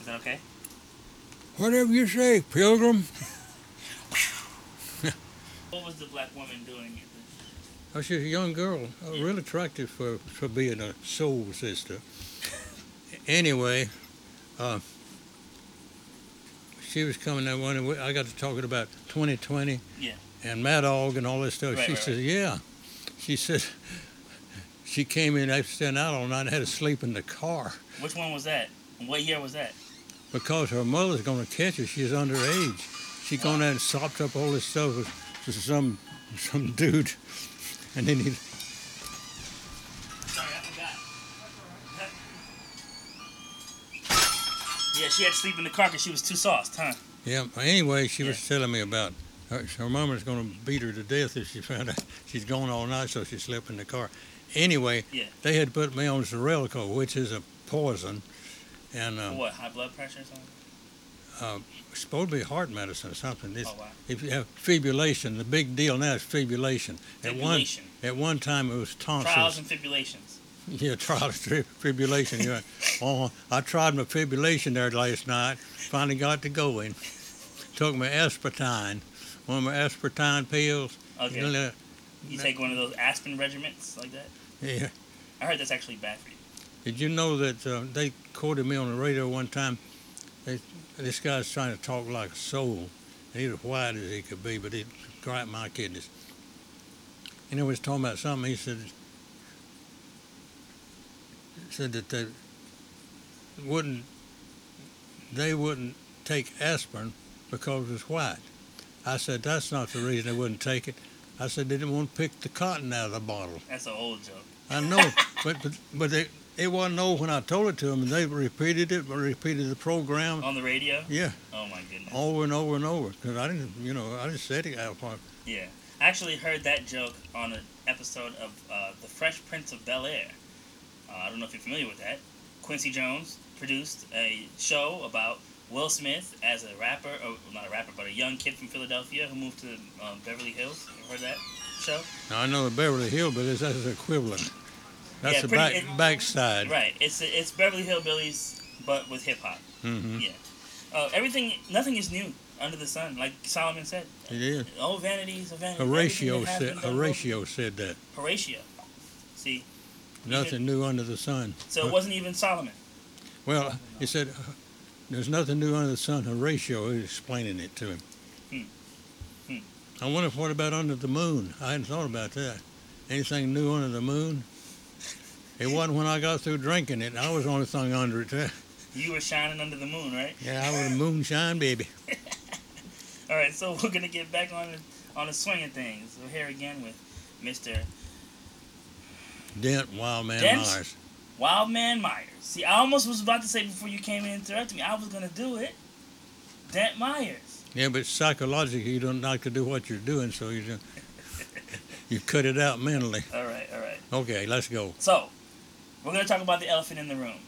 Is that okay? Whatever you say, Pilgrim. <laughs> What was the black woman doing? Oh, she's a young girl, uh, real attractive for, for being a soul sister. anyway, uh, she was coming that one, I got to talking about 2020 Yeah. and Mad Dog and all this stuff. Right, she right, said, "Yeah." She said she came in after staying out all night and had to sleep in the car Which one was that? What year was that? because her mother's going to catch her. She's underage. She gone out and sopped up all this stuff with, with some some dude, and then he Sorry, I forgot. Yeah, she had to sleep in the car because she was too sauced, huh? Yeah. Anyway, she was telling me about her, mama's going to beat her to death if she found out <laughs> she's gone all night, so she slept in the car. Anyway, Yeah. they had put me on Xarelto, which is a poison, and um, what? High blood pressure or something? uh, supposed to be heart medicine or something. It's, Oh wow. If you have fibrillation, the big deal now is fibrillation. At one Fibrillation. at one time it was tonsils. Trials and tribulations. <laughs> Yeah, trial of tri- fibrillation. Yeah. oh, <laughs> I tried my fibrillation there last night. Finally got to going. Took my aspartame, one of my aspartame pills. Okay. You know, You take one of those aspirin regiments like that? yeah. I heard that's actually bad for you. Did you know that uh, they quoted me on the radio one time? They, this guy's trying to talk like a soul. And he's as white as he could be, but he griped my kidneys. And he was talking about something. He said, said that they wouldn't, they wouldn't take aspirin because it's white. I said, that's not the reason they wouldn't take it. I said, they didn't want to pick the cotton out of the bottle. That's an old joke. I know, <laughs> but but, but they, it wasn't old when I told it to them, and they repeated it, repeated the program, On the radio? yeah, Oh my goodness. over and over and over. Because I didn't, you know, I just said it out front. Yeah. I actually heard that joke on an episode of uh, The Fresh Prince of Bel Air. Uh, I don't know if you're familiar with that. Quincy Jones produced a show about Will Smith as a rapper, or not a rapper, but a young kid from Philadelphia who moved to um, Beverly Hills. You heard that show? I know the Beverly Hillbillies, that's the equivalent. That's Yeah, the pretty- back it- backside. Right. It's it's Beverly Hillbillies, but with hip hop. Mm-hmm. Yeah. Uh, everything, nothing is new under the sun, like Solomon said. It is. Oh, vanities of vanity. Horatio said. Horatio said that. Horatio. See, Nothing new under the sun. so it wasn't even Solomon. Well, he said, "There's nothing new under the sun." Horatio is explaining it to him. Hmm. Hmm. I wonder what about under the moon. I hadn't thought about that. Anything new under the moon? It wasn't when I got through drinking it. I was the only thing under it. <laughs> You were shining under the moon, right? Yeah, I was a moonshine baby. <laughs> All right, so we're gonna get back on the, on the swing of things. We're here again with Mr. Dent Wildman Dent? Myers. Wildman Myers. See, I almost was about to say before you came in and interrupted me, I was gonna do it. Dent Myers. Yeah, but psychologically, you don't like to do what you're doing, so you just, <laughs> you cut it out mentally. All right, all right. Okay, let's go. So, we're gonna talk about the elephant in the room.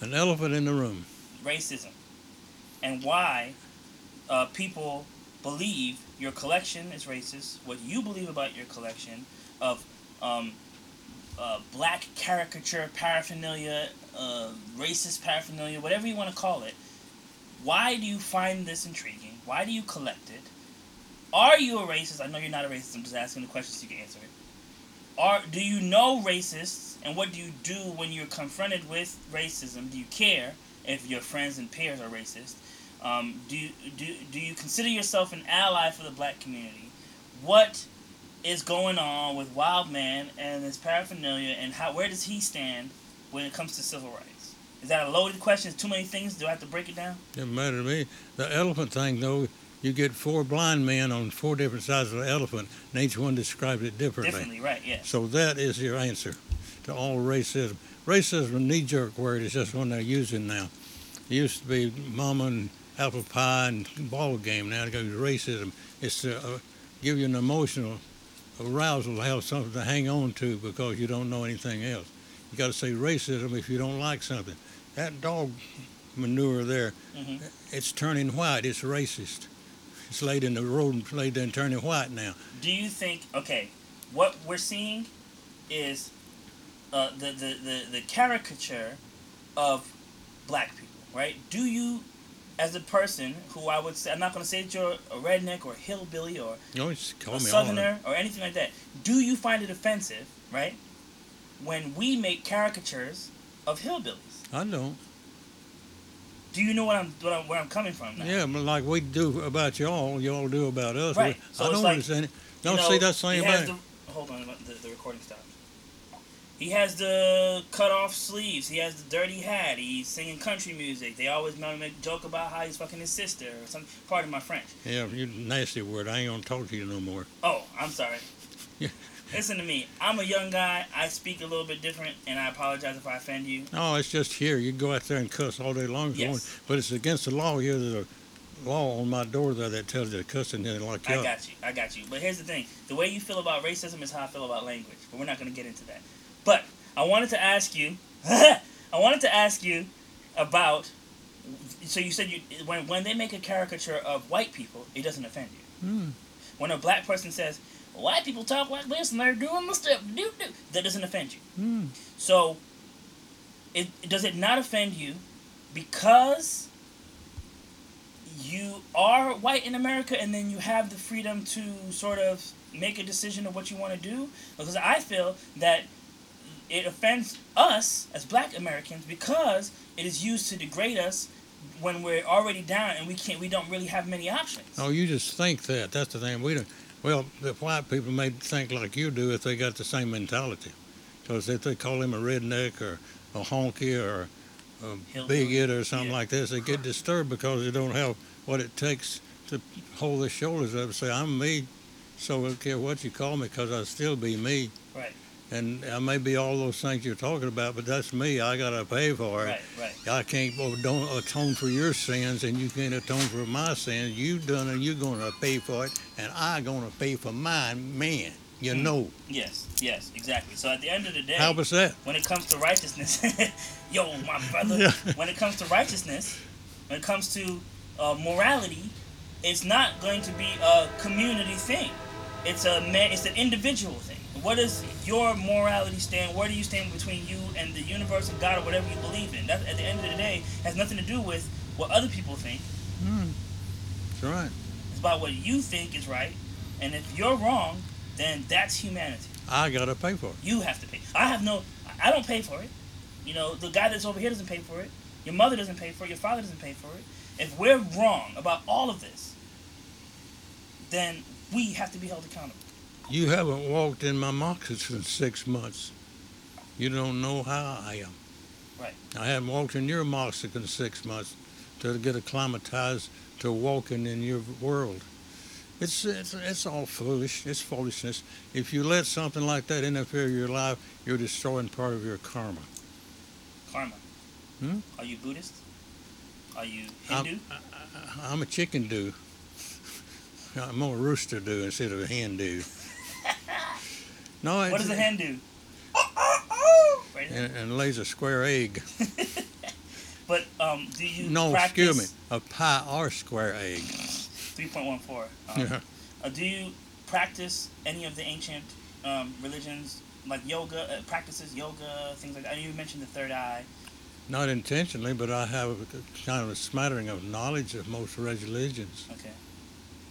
An elephant in the room. racism and why uh, people believe your collection is racist, what you believe about your collection of um, uh, black caricature paraphernalia, uh, racist paraphernalia, whatever you want to call it. Why do you find this intriguing? Why do you collect it? Are you a racist? I know you're not a racist. I'm just asking the question so you can answer it. Are do you know racists, and what do you do when you're confronted with racism? Do you care? if your friends and peers are racist? Um, do, do, do you consider yourself an ally for the black community? What is going on with Wild Man and his paraphernalia, and how where does he stand when it comes to civil rights? Is that a loaded question? Is too many things? Do I have to break it down? Doesn't matter to me. The elephant thing, though, you get four blind men on four different sides of the elephant, and each one describes it differently. Differently, right? Yeah. So that is your answer to all racism. Racism is knee-jerk word. is just one they're using now. It used to be mama and apple pie and ball game. Now it goes racism. It's to uh, give you an emotional arousal, to have something to hang on to because you don't know anything else. You got to say racism if you don't like something. That dog manure there, hmm it's turning white. It's racist. It's laid in the road and laid there and turning white now. Do you think okay? What we're seeing is uh, the, the the the caricature of black people, right? Do you as a person who I would say I'm not going to say that you're a redneck or a hillbilly or You call a me all of southerner or anything like that. Do you find it offensive, right, when we make caricatures of hillbillies? I don't. Do you know what I'm, what I'm where I'm coming from? Now? Yeah, like we do about y'all, y'all do about us. Right. So I don't like, understand it. Don't know, see that same thing. The, hold on, the, the recording stopped. He has the cut off sleeves. He has the dirty hat. He's singing country music. They always make make joke about how he's fucking his sister or some. Pardon my French. Yeah, you nasty word. I ain't gonna talk to you no more. Oh, I'm sorry. Listen to me. I'm a young guy. I speak a little bit different, and I apologize if I offend you. No, it's just here. You can go out there and cuss all day long. Yes. But it's against the law here. There's a law on my door there that tells you to cuss and then lock you I up. got you. I got you. But here's the thing: the way you feel about racism is how I feel about language. But we're not going to get into that. But I wanted to ask you. <laughs> I wanted to ask you about. So you said you when when they make a caricature of white people, it doesn't offend you. Hmm. When a black person says white people talk like this and they're doing the stuff, do do, that doesn't offend you. Hmm. So, it does it not offend you because you are white in America and then you have the freedom to sort of make a decision of what you want to do? Because I feel that it offends us as black Americans because it is used to degrade us when we're already down and we can't we don't really have many options. Oh, you just think that. That's the thing. We don't. Well, the white people may think like you do if they got the same mentality. Because if they call him a redneck or a honky or a bigot or something Yeah. like this, they get disturbed because they don't have what it takes to hold their shoulders up and say, I'm me, so I don't care what you call me because I'll still be me. Right. And I may be all those things you're talking about, but that's me. I got to pay for it. Right, right. I can't don't atone for your sins, and you can't atone for my sins. You done it. You're going to pay for it, and I going to pay for mine. Man, you Hmm. know. Yes, yes, exactly. So at the end of the day, How was that? when it comes to righteousness, <laughs> yo, my brother, Yeah. when it comes to righteousness, when it comes to uh, morality, it's not going to be a community thing. It's a man. It's an individual thing. What does your morality stand? Where do you stand between you and the universe and God or whatever you believe in? That, at the end of the day, has nothing to do with what other people think. Hmm. That's right. It's about what you think is right. And if you're wrong, then that's humanity. I got to pay for it. You have to pay. I have no. I don't pay for it. You know, the guy that's over here doesn't pay for it. Your mother doesn't pay for it. Your father doesn't pay for it. If we're wrong about all of this, then we have to be held accountable. You haven't walked in my moccasins in six months. You don't know how I am. Right. I haven't walked in your moccasins in six months to get acclimatized to walking in your world. It's, it's it's all foolish. It's foolishness. If you let something like that interfere with your life, you're destroying part of your karma. Karma. Hmm? Are you Buddhist? Are you I'm- Hindu? I'm a chicken do. <laughs> I'm more a rooster do instead of a hen do. No, what does a hen do? Right. and, and lays a square egg. <laughs> But um, do you No, practice excuse me, a pie or square egg. Three point one four. Um, Yeah. uh, do you practice any of the ancient um, religions like yoga uh, practices, yoga things like that? You mentioned the third eye. Not intentionally, but I have a, kind of a smattering of knowledge of most religions. Okay.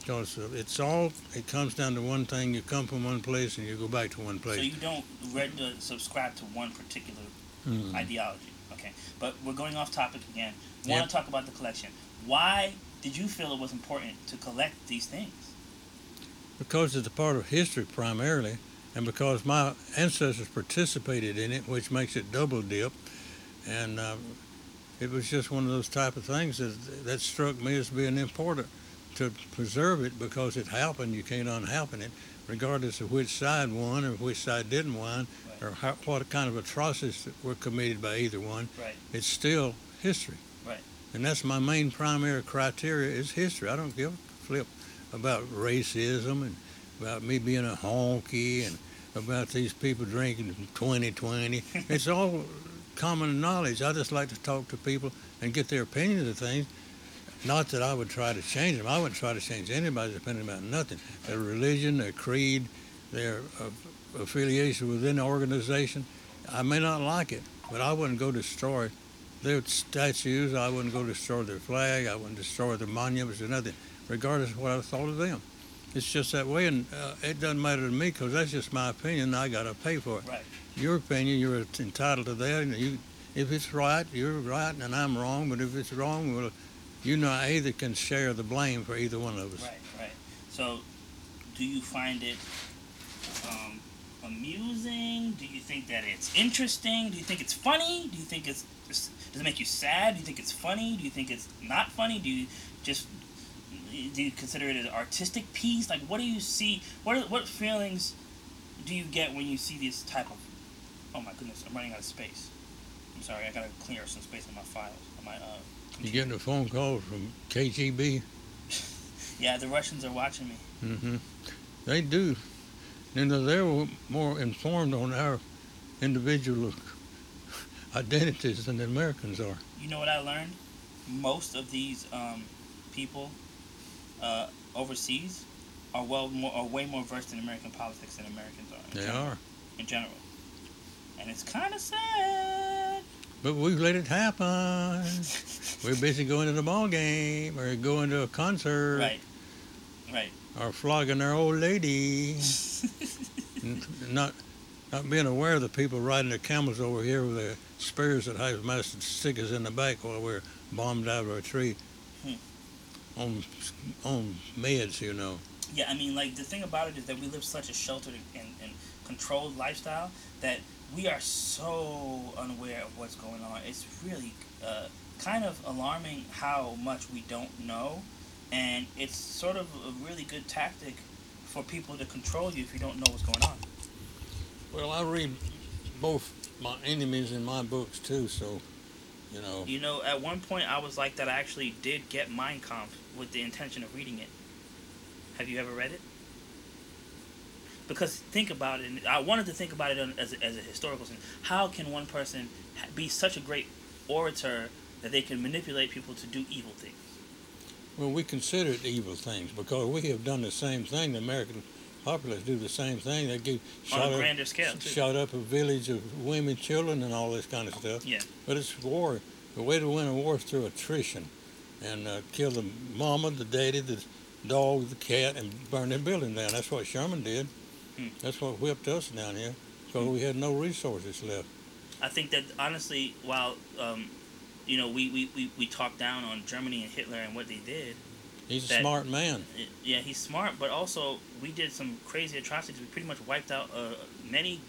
Because it's all, it comes down to one thing. You come from one place and you go back to one place. So you don't read, uh, subscribe to one particular Mm. ideology. Okay. But we're going off topic again. We Yep. want to talk about the collection. Why did you feel it was important to collect these things? Because it's a part of history primarily, and because my ancestors participated in it, which makes it double dip. And um, it was just one of those type of things that, that struck me as being important to preserve it because it happened. You can't unhappen it, regardless of which side won or which side didn't win, or how, what kind of atrocities that were committed by either one. Right. It's still history. Right. And that's my main primary criteria is history. I don't give a flip about racism and about me being a honky and about these people drinking 2020. <laughs> it's all common knowledge. I just like to talk to people and get their opinions of things. Not that I would try to change them. I wouldn't try to change anybody's opinion about nothing. Their religion, their creed, their uh, affiliation within the organization. I may not like it, but I wouldn't go destroy their statues. I wouldn't go destroy their flag. I wouldn't destroy their monuments or nothing, regardless of what I thought of them. It's just that way, and uh, it doesn't matter to me because that's just my opinion. I got to pay for it. Right. Your opinion, you're entitled to that. And you, if it's right, you're right, and I'm wrong. But if it's wrong, well, you and I either can share the blame for either one of us. Right, right. So, do you find it um, amusing? Do you think that it's interesting? Do you think it's funny? Do you think it's does it make you sad? Do you think it's funny? Do you think it's not funny? Do you just do you consider it an artistic piece? Like, what do you see? What are, what feelings do you get when you see this type of? Oh my goodness, I'm running out of space. I'm sorry, I gotta clear some space on my files. On my uh. You getting a phone call from KGB? Yeah, the Russians are watching me. Mm-hmm. They do. And they're more informed on our individual identities than the Americans are. You know what I learned? Most of these um, people uh, overseas are well more, are way more versed in American politics than Americans are. They general, are. in general, and it's kind of sad. But we've let it happen. We're busy going to the ball game or going to a concert Right, right. or flogging our old lady. <laughs> Not not being aware of the people riding their camels over here with their spears that have massive stickers in the back while we're bombed out of a tree Hmm. on on meds, you know. Yeah, I mean, like the thing about it is that we live such a sheltered and, and controlled lifestyle that we are so unaware of what's going on. It's really uh, kind of alarming how much we don't know, and it's sort of a really good tactic for people to control you if you don't know what's going on. Well, I read both my enemies in my books too, so you know. You know, at one point I was like that. I actually did get Mein Kampf with the intention of reading it. Have you ever read it? Because think about it, and I wanted to think about it as a, as a historical sense. How can one person be such a great orator that they can manipulate people to do evil things? Well, we consider it evil things because we have done the same thing. The American populace do the same thing. They give On shot a up, grander scale, too. shot up a village of women, children, and all this kind of stuff. Yeah. But it's war. The way to win a war is through attrition, and uh, kill the mama, the daddy, the dog, the cat, and burn their building down. That's what Sherman did. Hmm. That's what whipped us down here because we had no resources left. I think that honestly, while um, you know we, we, we, we talk down on Germany and Hitler and what they did, He's a smart man. yeah, he's smart, but also we did some crazy atrocities. We pretty much wiped out uh, many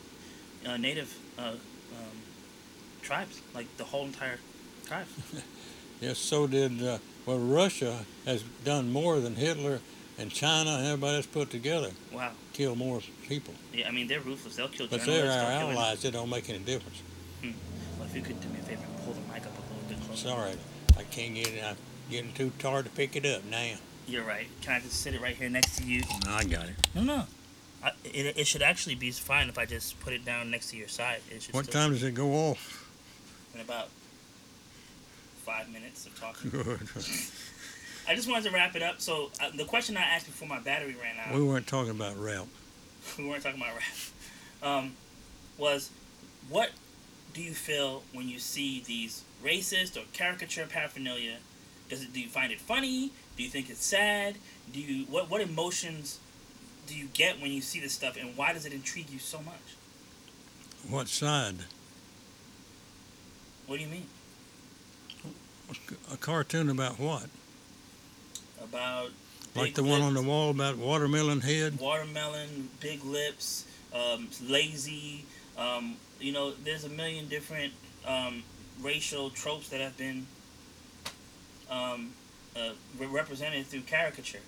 uh, native uh, um, tribes, like the whole entire tribe. <laughs> Yes, so did, uh, well, Russia has done more than Hitler and China and everybody else put together. Wow. Kill more people. Yeah, I mean they're ruthless. They'll kill But journalists. they're our they'll kill allies. It don't make any difference. anyone. Well, if you could do me a favor and pull the mic up a little bit closer. Sorry, I can't get it. I'm getting too tired to pick it up now. You're right. Can I just sit it right here next to you? I got it. No, no. I, it, it should actually be fine if I just put it down next to your side. It should What still- time does it go off? In about five minutes of talking. Good. <laughs> I just wanted to wrap it up. So uh, the question I asked before my battery ran out. we weren't talking about rap. <laughs> we weren't talking about rap, um, was what do you feel when you see these racist or caricature paraphernalia? Does it do you find it funny? Do you think it's sad? Do you what what emotions do you get when you see this stuff, and why does it intrigue you so much? What side? What do you mean A cartoon about what? About Like the one on the wall about watermelon head? watermelon, big lips, um, lazy? Um, you know, there's a million different um, racial tropes that have been um, uh, re- represented through caricature.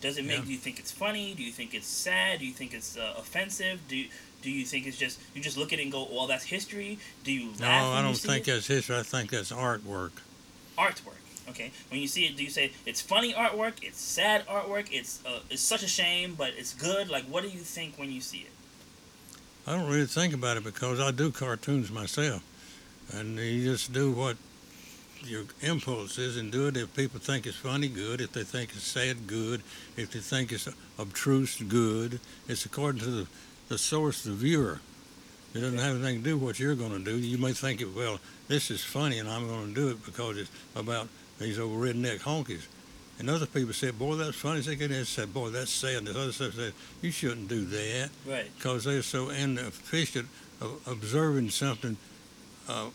Does it make Yeah. do you think it's funny? Do you think it's sad? Do you think it's uh, offensive? Do you, do you think it's just you just look at it and go, well, that's history? Do you laugh? No, I don't think it? that's history. I think that's artwork. artwork. Okay, when you see it, do you say it's funny artwork? It's sad artwork? It's uh, it's such a shame, but it's good. Like, what do you think when you see it? I don't really think about it because I do cartoons myself, and you just do what your impulse is and do it. If people think it's funny, good. If they think it's sad, good. If they think it's obtruse, good. It's according to the, the source, the viewer. It doesn't have anything to do with what you're going to do. You may think, it, well, this is funny, and I'm going to do it because it's about these old redneck honkies. And other people said, boy, that's funny. They said, boy, that's sad. And this other stuff said, you shouldn't do that Right. because they're so inefficient of observing something uh,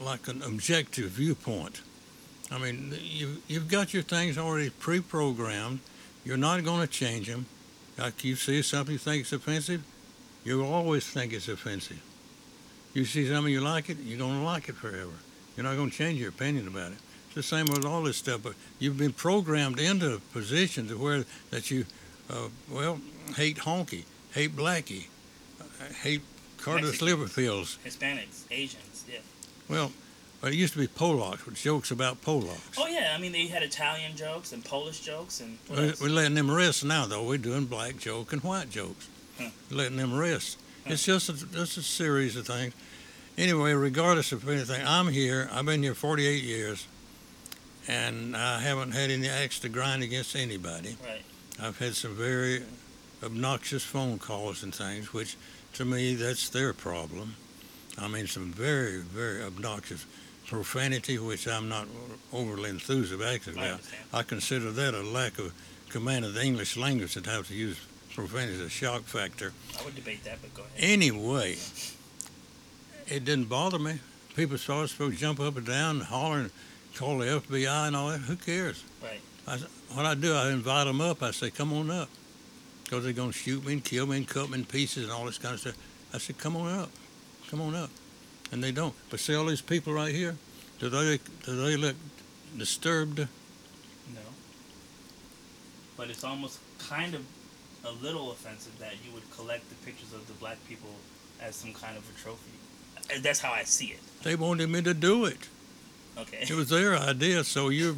like an objective viewpoint. I mean, you, you've got your things already pre-programmed. You're not going to change them. Like you see something you think is offensive, you'll always think it's offensive. You see something you like it, you're going to like it forever. You're not going to change your opinion about it. The same with all this stuff. But you've been programmed into a position to where that you, uh, well, hate honky, hate blackie, uh, hate Carter's Mexican. liver pills. Hispanics, Asians, yeah. Well, but it used to be Polacks with jokes about Polacks. Oh yeah, I mean they had Italian jokes and Polish jokes and We- else? We're letting them rest now, though. We're doing black joke and white jokes. We're letting them rest. Hmm. It's just a, just a series of things. Anyway, regardless of anything, I'm here. I've been here 48 years, and I haven't had any axe to grind against anybody. Right. I've had some very obnoxious phone calls and things, which to me, that's their problem. I mean, some very, very obnoxious profanity, which I'm not overly enthusiastic about. I consider that a lack of command of the English language and have to use profanity as a shock factor. I would debate that, but go ahead. Anyway, it didn't bother me. People saw us to jump up and down and holler and call the FBI and all that. Who cares? Right. I, what I do, I invite them up. I say, come on up. Because they're going to shoot me and kill me and cut me in pieces and all this kind of stuff. I said, come on up. Come on up. And they don't. But see all these people right here? Do they, do they look disturbed? No. But it's almost kind of a little offensive that you would collect the pictures of the black people as some kind of a trophy. That's how I see it. They wanted me to do it. Okay. It was their idea, so you're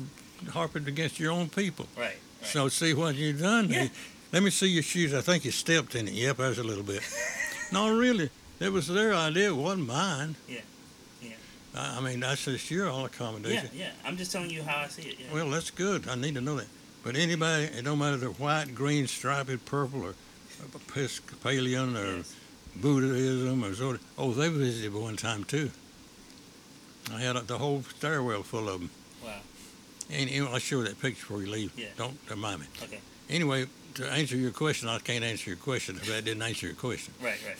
harping against your own people. right. Right. So see what you've done. Yeah. Let me see your shoes. I think you stepped in it. Yep, there's a little bit. <laughs> no, really. It was their idea. It wasn't mine. Yeah. Yeah. I, I mean, I said, sure, all accommodation. Yeah. yeah. I'm just telling you how I see it. Yeah. Well, that's good. I need to know that. But anybody, it don't matter if they're white, green, striped, purple, or Episcopalian, or Yes. Buddhism, or sort of. Oh, they visited one time too. I had the whole stairwell full of them. Wow. And, and I'll show you that picture before you leave. Yeah. Don't remind me. Okay. Anyway, to answer your question, I can't answer your question if I didn't answer your question. Right. Right.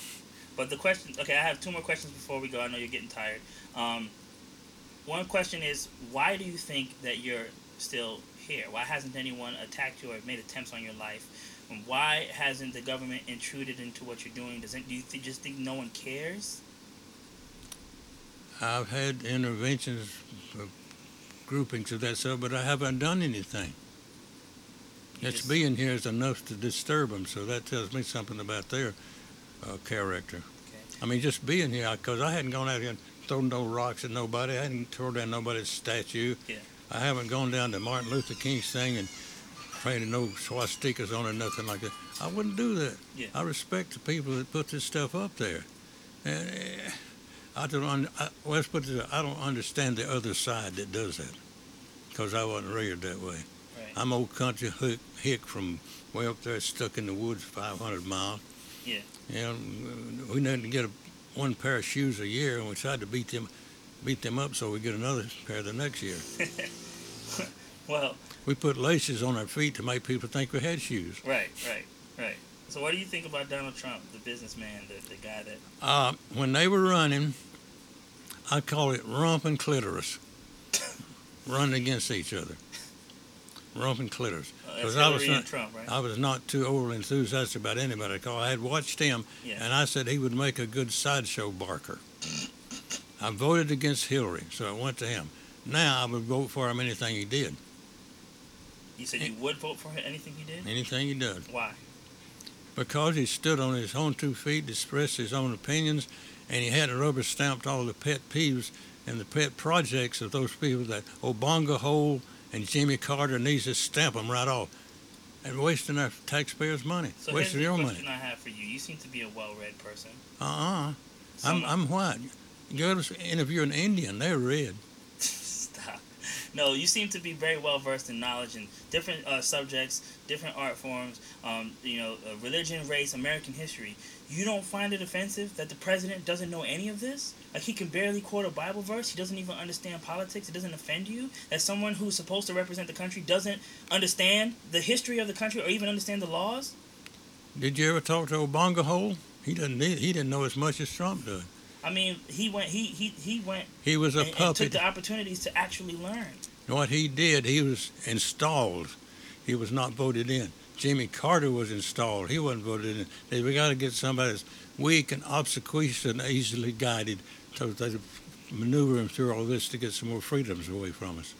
But the question. Okay, I have two more questions before we go. I know you're getting tired. Um, one question is, why do you think that you're still here? Why hasn't anyone attacked you or made attempts on your life? And why hasn't the government intruded into what you're doing? Does it? Do you th- just think no one cares? I've had interventions, uh, groupings of that sort, but I haven't done anything. It's just- being here is enough to disturb them, so that tells me something about their uh, character. Okay. I mean, just being here, because I hadn't gone out here and thrown no rocks at nobody. I hadn't torn down nobody's statue. Yeah. I haven't gone down to Martin Luther King's thing and painted no swastikas on it, nothing like that. I wouldn't do that. Yeah. I respect the people that put this stuff up there. And eh, I don't. Un- I, let's put it. this I don't understand the other side that does that, because I wasn't reared that way. Right. I'm old country hick, hick from way up there, stuck in the woods, 500 miles. Yeah. Know, we didn't get a, one pair of shoes a year, and we tried to beat them, beat them up so we get another pair the next year. <laughs> Well, We put laces on our feet to make people think we had shoes. right, right, right. So, what do you think about Donald Trump, the businessman, the, the guy that? Uh, when they were running, I call it rump and clitoris. <laughs> running against each other. Rump and clitoris. Uh, that's 'Cause I was not- Trump, right? I was not too overly enthusiastic about anybody because I had watched him Yeah. and I said he would make a good sideshow barker. I voted against Hillary, so I went to him. Now I would vote for him anything he did. you said you would vote for him, anything he did. Anything he did. Why? Because he stood on his own two feet, expressed his own opinions, and he had rubber stamped all the pet peeves and the pet projects of those people that Obonga Hole and Jimmy Carter needs to stamp them right off. And wasting our taxpayers' money. So wasting your the money. question I have for you. You seem to be a well-read person. Uh-uh. I'm, I'm white. You go to interview an Indian, they're red. No, you seem to be very well versed in knowledge in different uh, subjects, different art forms. Um, you know, uh, religion, race, American history. You don't find it offensive that the president doesn't know any of this? Like he can barely quote a Bible verse. He doesn't even understand politics. It doesn't offend you that someone who's supposed to represent the country doesn't understand the history of the country or even understand the laws. Did you ever talk to Obongahole? He didn't. He didn't know as much as Trump did. I mean, he went. He he he went. He was a and, and took the opportunities to actually learn. What he did, he was installed. He was not voted in. Jimmy Carter was installed. He wasn't voted in. They, we got to get somebody that's weak and obsequious and easily guided to, to maneuver him through all this to get some more freedoms away from us.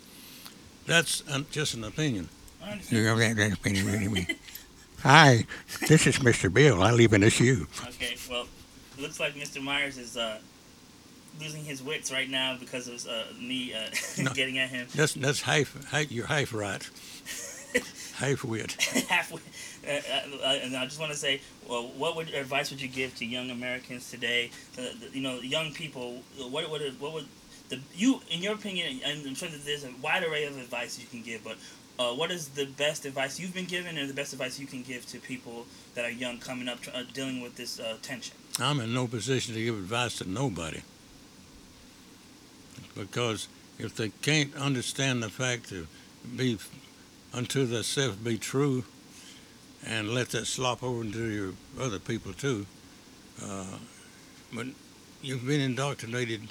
That's uh, just an opinion. I. You know, that, that's been really me. <laughs> Hi, this is Mr. Bill. I live in a shoe. Okay, well, it looks like Mr. Myers is uh, losing his wits right now because of uh, me uh, No. <laughs> getting at him That's that's half. half you're half right. <laughs> half wit. halfway. Uh, uh, uh, and I just want to say, well, what would advice would you give to young Americans today? You know, young people. What would what would the you, in your opinion, and I'm sure that there's a wide array of advice you can give, but. Uh, what is the best advice you've been given, and the best advice you can give to people that are young, coming up, uh, dealing with this uh, tension? I'm in no position to give advice to nobody. Because if they can't understand the fact to be unto themselves be true and let that slop over into your other people too, uh, but you've been indoctrinated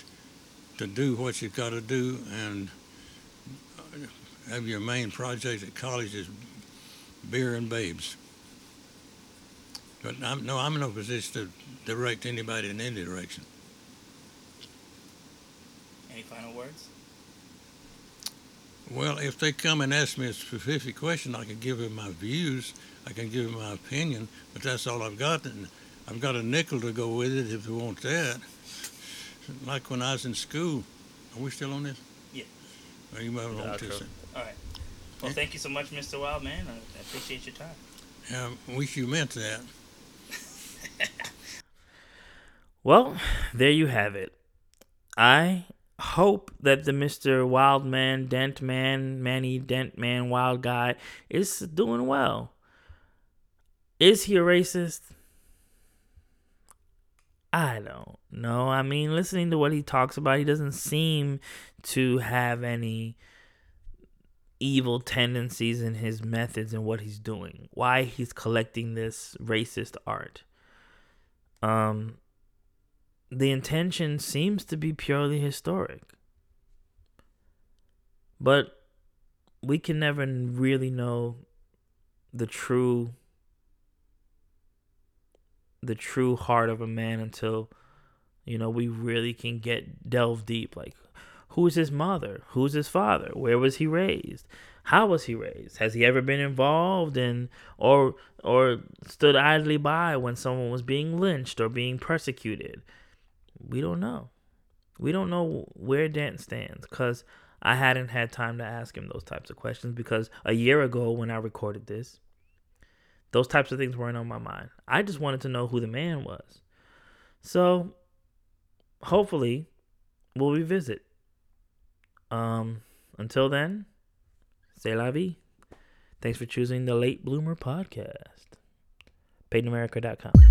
to do what you've got to do and have your main project at college is beer and babes. But I'm, no, I'm in no position to direct anybody in any direction. Any final words? Well, if they come and ask me a specific question, I can give them my views, I can give them my opinion, but that's all I've got. And I've got a nickel to go with it if they want that. Like when I was in school. Are we still on this? Yeah. Well, you might want to. outro. All right. Well, eh? thank you so much, Mr. Wildman. I, I appreciate your time. I wish you meant that. Well, there you have it. I hope that the Mr. Wild Man, Dent Man, Manny Dent Man, Wild Guy is doing well. Is he a racist? I don't know. I mean, listening to what he talks about, he doesn't seem to have any evil tendencies in his methods and what he's doing. Why he's collecting this racist art. Um the intention seems to be purely historic. But we can never really know the true the true heart of a man until you know we really can get delve deep. Like who's his mother? Who's his father? Where was he raised how was he raised has he ever been involved in or or stood idly by when someone was being lynched or being persecuted we don't know we don't know where dent stands because i hadn't had time to ask him those types of questions because a year ago when i recorded this those types of things weren't on my mind. I just wanted to know who the man was. So, hopefully, we'll revisit. Um, until then, say la vie. Thanks for choosing the Late Bloomer podcast. PaidInAmerica.com.